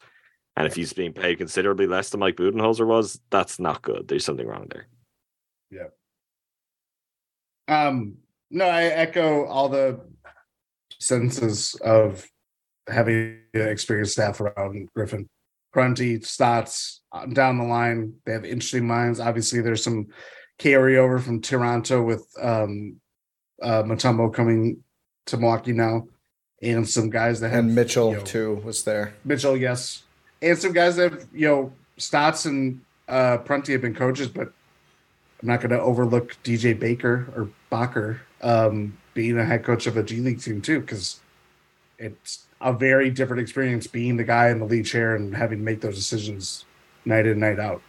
And if he's being paid considerably less than Mike Budenholzer was, that's not good. There's something wrong there. Yeah. Um, no, I echo all the senses of having experienced staff around Griffin. Prunty, Stotts, uh, down the line, they have interesting minds. Obviously, there's some carryover from Toronto with um uh Mutombo coming to Milwaukee now, and some guys that have and Mitchell you know, too was there. Mitchell, yes, and some guys that have, you know Stotts and uh Prunty have been coaches, but I'm not going to overlook DJ Baker or Bacher um, being a head coach of a G League team too, because it's a very different experience being the guy in the lead chair and having to make those decisions night in night out.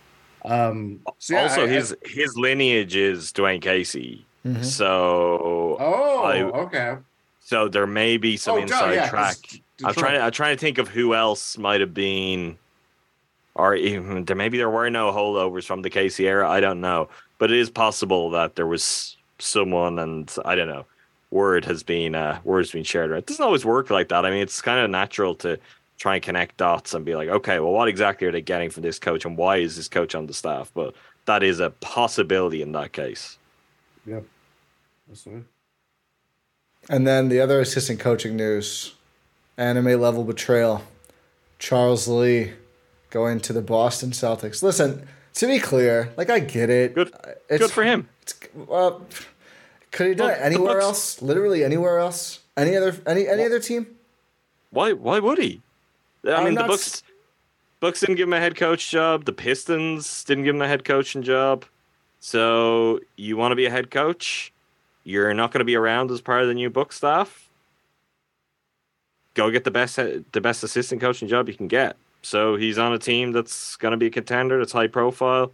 Um, so yeah, also, I- I- his his lineage is Dwane Casey. Mhm. So oh I- okay so there may be some Oh, inside yeah, 'cause track. I'm trying to I'm trying to think of who else might have been or even there maybe there were no holdovers from the Casey era. I don't know. But it is possible that there was someone and I don't know. Word has been uh word has been shared. It doesn't always work like that. I mean it's kind of natural to try and connect dots and be like, okay, well what exactly are they getting from this coach and why is this coach on the staff? But that is a possibility in that case. Absolutely. And then the other assistant coaching news anime level betrayal. Charles Lee going to the Boston Celtics. Listen, to be clear, like I get it. Good It's, good for him. It's, well, could he done Well, it anywhere Bucks- else? Literally anywhere else? Any other any any other team? Why? Why would he? I I'm mean, the not Bucks. s- Bucks didn't give him a head coach job. The Pistons didn't give him a head coaching job. So you want to be a head coach? You're not going to be around as part of the new book staff. Go get the best the best assistant coaching job you can get. So he's on a team that's going to be a contender. That's high profile.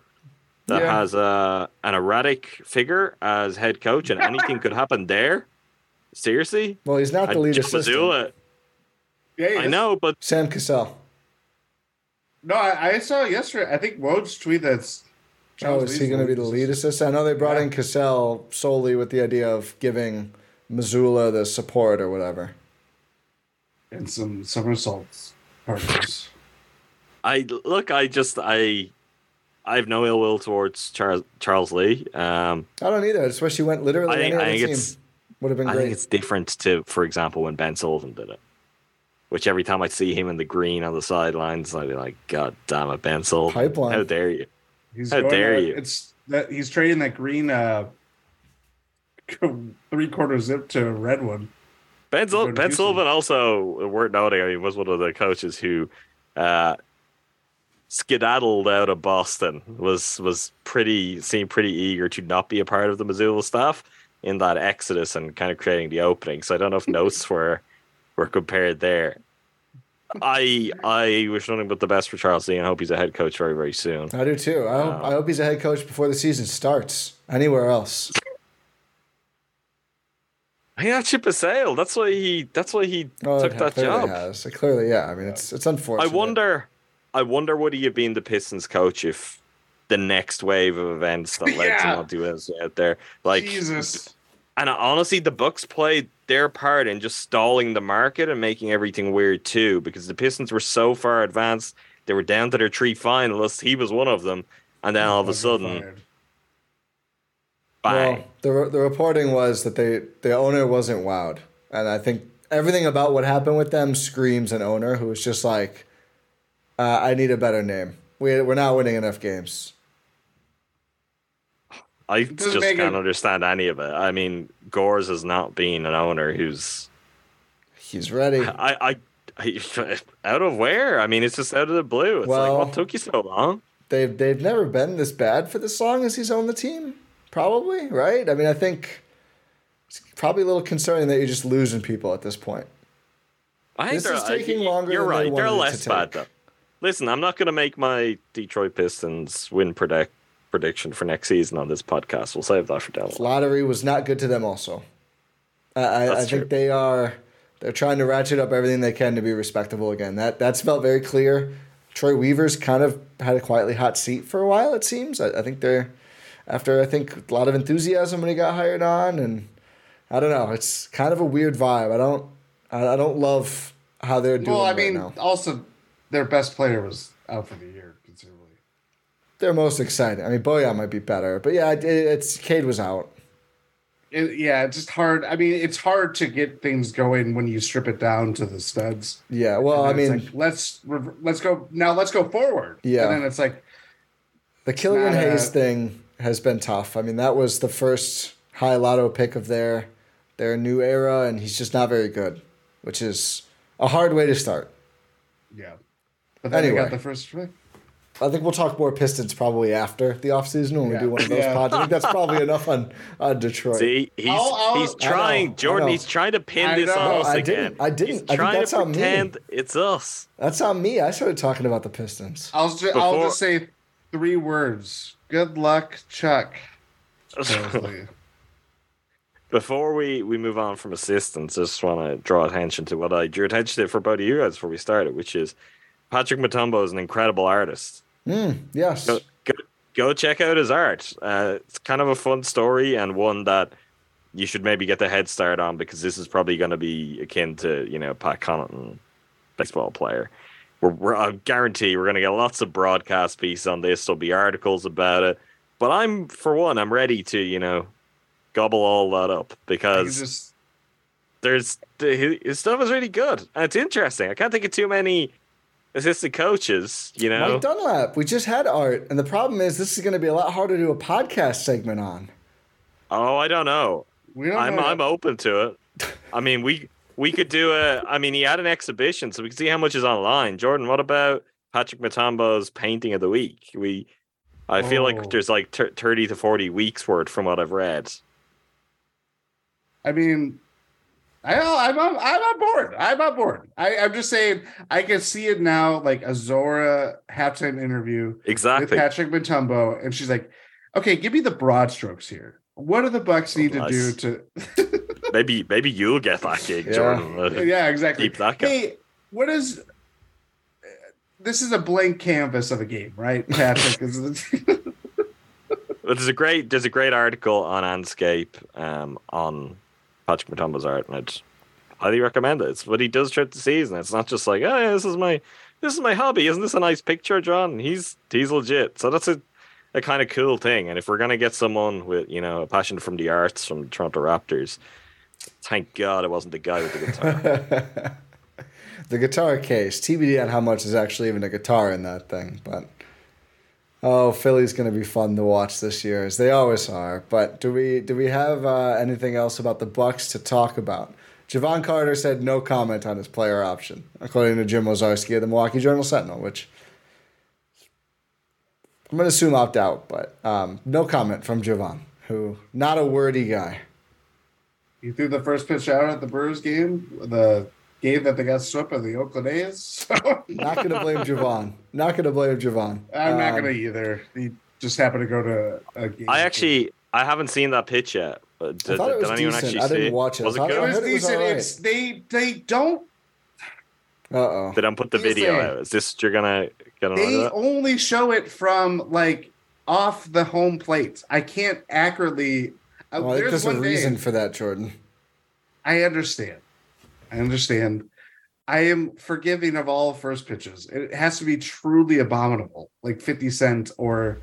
That Yeah. has a an erratic figure as head coach, and anything could happen there. Seriously, Well, he's not I'd the lead jump assistant. Mazzulla. Yeah, I know, but Sam Cassell. No, I, I saw yesterday. I think Woj tweet that's. Oh, Charles is he going to be the lead assistant? I know they brought Yeah. in Cassell solely with the idea of giving Mazzulla the support or whatever. and some somersaults partners. I look. I just I I have no ill will towards Charles Charles Lee. Um, I don't either. Especially went literally I think- any I think team it's- would have been I great. think it's different to, for example, when Ben Sullivan did it. Which every time I see him in the green on the sidelines, I'd be like, God damn it, Ben Sullivan! Pipeline. How dare you? He's How dare to- you. It's that he's trading that green uh three quarter zip to a red one. Ben, Sul- ben Sullivan also worth noting. I mean, was one of the coaches who uh, skedaddled out of Boston. Was was pretty seemed pretty eager to not be a part of the Mazzulla staff in that exodus and kind of creating the opening. So I don't know if notes were were compared there. I I wish nothing but the best for Charles Lee and hope he's a head coach very very soon. I do too. I hope, Wow. I hope he's a head coach before the season starts. Anywhere else. I think that ship has sailed. That's why he. That's why he Oh, took it that job. Has. It clearly, yeah. I mean, it's it's unfortunate. I wonder. I wonder would he have been the Pistons coach if the next wave of events that led to Yeah. not doing this out there, like Jesus. And honestly, the Bucks played their part in just stalling the market and making everything weird too, because the Pistons were so far advanced. They were down to their three finalists. He was one of them, and then all of a I'd be sudden, fired. bang. Well, the the reporting was that they the owner wasn't wowed, and I think everything about what happened with them screams an owner who was just like, uh, "I need a better name. We we're not winning enough games." I just can't it- understand any of it. I mean, Gores has not been an owner who's He's ready. I, I, I out of where? I mean, it's just out of the blue. It's Well- like what took you so long? They've they've never been this bad for this long as he's owned the team. Probably right. I mean, I think it's probably a little concerning that you're just losing people at this point. I think This they're- is taking y- longer You're than they right. They're less bad though. Listen, I'm not going to make my Detroit Pistons win predict prediction for next season on this podcast. We'll save that for down. Lottery was not good to them. Also, I, I, I think they are they're trying to ratchet up everything they can to be respectable again. That that's felt very clear. Troy Weaver's kind of had a quietly hot seat for a while. It seems. I, I think they're after I think a lot of enthusiasm when he got hired on, and I don't know. It's kind of a weird vibe. I don't I, I don't love how they're doing Well, I right mean, now. also their best player was out for the year, considerably. They're most exciting. I mean, Bojan might be better, but yeah, it, it's Cade was out. It, yeah, it's just hard. I mean, it's hard to get things going when you strip it down to the studs. Yeah, well, I mean, like, let's let's go now. Let's go forward. Yeah. and then it's like, The Killian not a- Hayes thing has been tough. I mean, that was the first high lotto pick of their their new era, and he's just not very good, which is a hard way to start. yeah. But then they Anyway. got the first pick. I think we'll talk more Pistons probably after the offseason when we do one of those Yeah. pods. I think that's probably enough on, on Detroit. See, he's I'll- I'll- he's trying, know, Jordan. He's trying to pin I this know. on us I again. didn't. I didn't. He's I think trying that's to on me. pretend it's us. That's on me. I started talking about the Pistons. I'll just, I'll just say three words. Good luck, Chuck. Before we, we move on from assistants, I just want to draw attention to what I drew attention to for both of you guys before we started, which is Patrick Mutombo is an incredible artist. Mm, yes. Go, go, go check out his art. Uh, it's kind of a fun story and one that you should maybe get the head start on because this is probably going to be akin to you know Pat Connaughton, baseball player. We're, we're I guarantee we're going to get lots of broadcast pieces on this. There'll be articles about it. But I'm for one, I'm ready to you know gobble all that up because just there's his stuff is really good and it's interesting. I can't think of too many assistant coaches. You know, Mike Dunlap. We just had art, and the problem is this is going to be a lot harder to do a podcast segment on. oh, I don't know. we don't I'm know. I'm open to it. I mean, we we could do a. I mean, he had an exhibition, so we can see how much is online. Jordan, what about Patrick Mutombo's painting of the week? We, I feel Oh. like there's like t- thirty to forty weeks worth from what I've read. I mean, I, I'm on, I'm on board. I'm on board. I, I'm just saying I can see it now, like a Zora halftime interview exactly with. Patrick Mutombo, and she's like, "Okay, give me the broad strokes here. What do the Bucks need to do to?" maybe maybe you'll get that gig, Yeah. Jordan. Uh, yeah, exactly. Keep that going. Hey, what is? uh, This is a blank canvas of a game, right, Patrick? But there's a great there's a great article on Andscape um, on Patrick Mutombo's art, and I'd highly recommend it. It's what he does throughout the season. It's not just like, oh yeah, this is my this is my hobby. Isn't this a nice picture, John? He's he's legit. So that's a a kind of cool thing. And if we're gonna get someone with you know a passion from the arts from the Toronto Raptors, thank God it wasn't the guy with the guitar. the guitar case. TBD on how much is actually even a guitar in that thing, but oh, Philly's going to be fun to watch this year, as they always are. But do we do we have uh, anything else about the Bucks to talk about? Jevon Carter said no comment on his player option, according to Jim Owczarski of the Milwaukee Journal Sentinel, which I'm going to assume opt out, but um, no comment from Jevon, who not a wordy guy. he threw the first pitch out at the Brewers game, the game that they got swept by the Oakland A's. So Not going to blame Jevon. Not going to blame Jevon. I'm not Um, gonna either. He just happened to go to a game. I actually I haven't seen that pitch yet. But did, I thought it was anyone decent. actually I didn't see? watch it. Was it thought- it good? Was heard it was decent. It's they they don't Uh oh. They don't put the Here's video thing. out. Is this you're gonna get on they only show it from like off the home plate. I can't accurately. uh, Well, I there's there's a reason day- for that, Jordan. I understand. I understand. I am forgiving of all first pitches. It has to be truly abominable, like 50 Cent or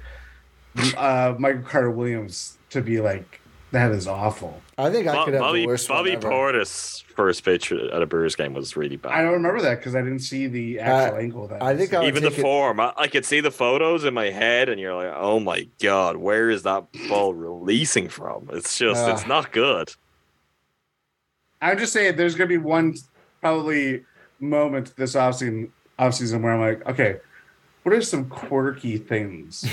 uh, Michael Carter Williams to be like that is awful. I think I Bo- could have Bobby the worst Bobby one ever. Portis first pitch at a Brewers game was really bad. I don't remember that because I didn't see the actual Uh, angle of that. I think I Even the it- form, I, I could see the photos in my head, and you're like, "Oh my god, where is that ball releasing from?" It's just, it's Ah. not good. I'm just saying there's gonna be one probably moment this offseason offseason where I'm like, okay, what are some quirky things?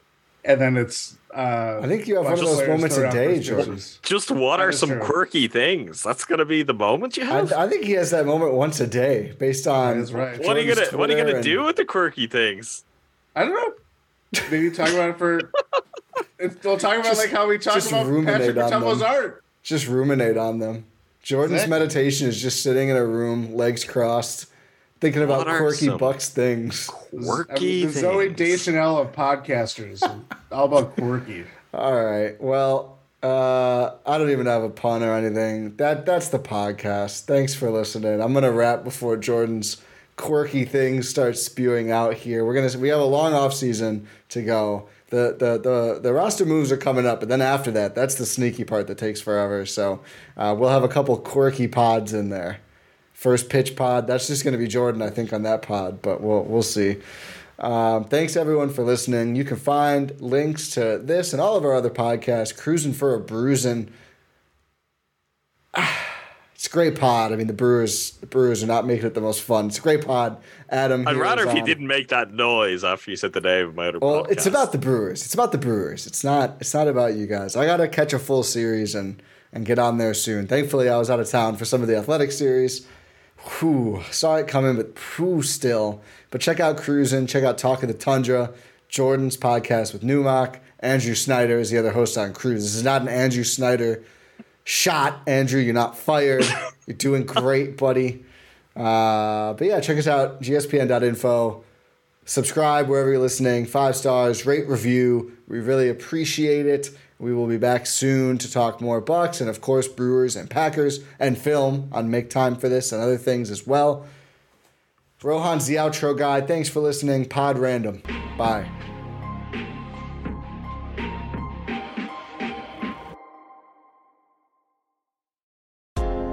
and then it's uh I think you have one of those moments throw a day, first Jordan. pitches. Just what are some true. quirky things? That's gonna be the moment you have. I think he has that moment once a day, based on. That's right. what are you gonna What are you gonna and- do with the quirky things? I don't know. Maybe talk about it for. It's, we'll talk about Just- like how we talk about Patrick on Mutombo's them. art. Just ruminate on them. Jordan's Exactly. meditation is just sitting in a room, legs crossed, thinking about quirky Bucks things. Quirky the Zooey things. Deschanel of podcasters, all about quirky. All right. Well, uh, I don't even have a pun or anything. That that's the podcast. Thanks for listening. I'm gonna wrap before Jordan's quirky things start spewing out here. We're gonna we have a long off season to go. The, the the the roster moves are coming up, but then after that, that's the sneaky part that takes forever. So uh, we'll have a couple quirky pods in there. First pitch pod. That's just going to be Jordan, I think, on that pod, but we'll we'll see. Um, thanks everyone for listening. You can find links to this and all of our other podcasts. Crewsing for a Brewsing. It's a great pod. I mean, the Brewers, the Brewers are not making it the most fun. It's a great pod. Adam, I'd rather if you didn't make that noise after you said the name of my other Well, podcast. it's about the Brewers. It's about the Brewers. It's not. It's not about you guys. I gotta catch a full series and and get on there soon. Thankfully, I was out of town for some of the athletic series. Whew, saw it coming, but whew, still. But check out Cruisin'. Check out Talk of the Tundra, Jordan's podcast with Numac. Andrew Snyder is the other host on Cruise. This is not an Andrew Snyder shot. Andrew, you're not fired. you're doing great, buddy. Uh, but yeah, check us out, gspn.info subscribe wherever you're listening. Five stars, rate, review. We really appreciate it. We will be back soon to talk more Bucks and of course Brewers and Packers and film on Make Time for This and other things as well. Rohan's the outro guy. Thanks for listening. Pod random. Bye.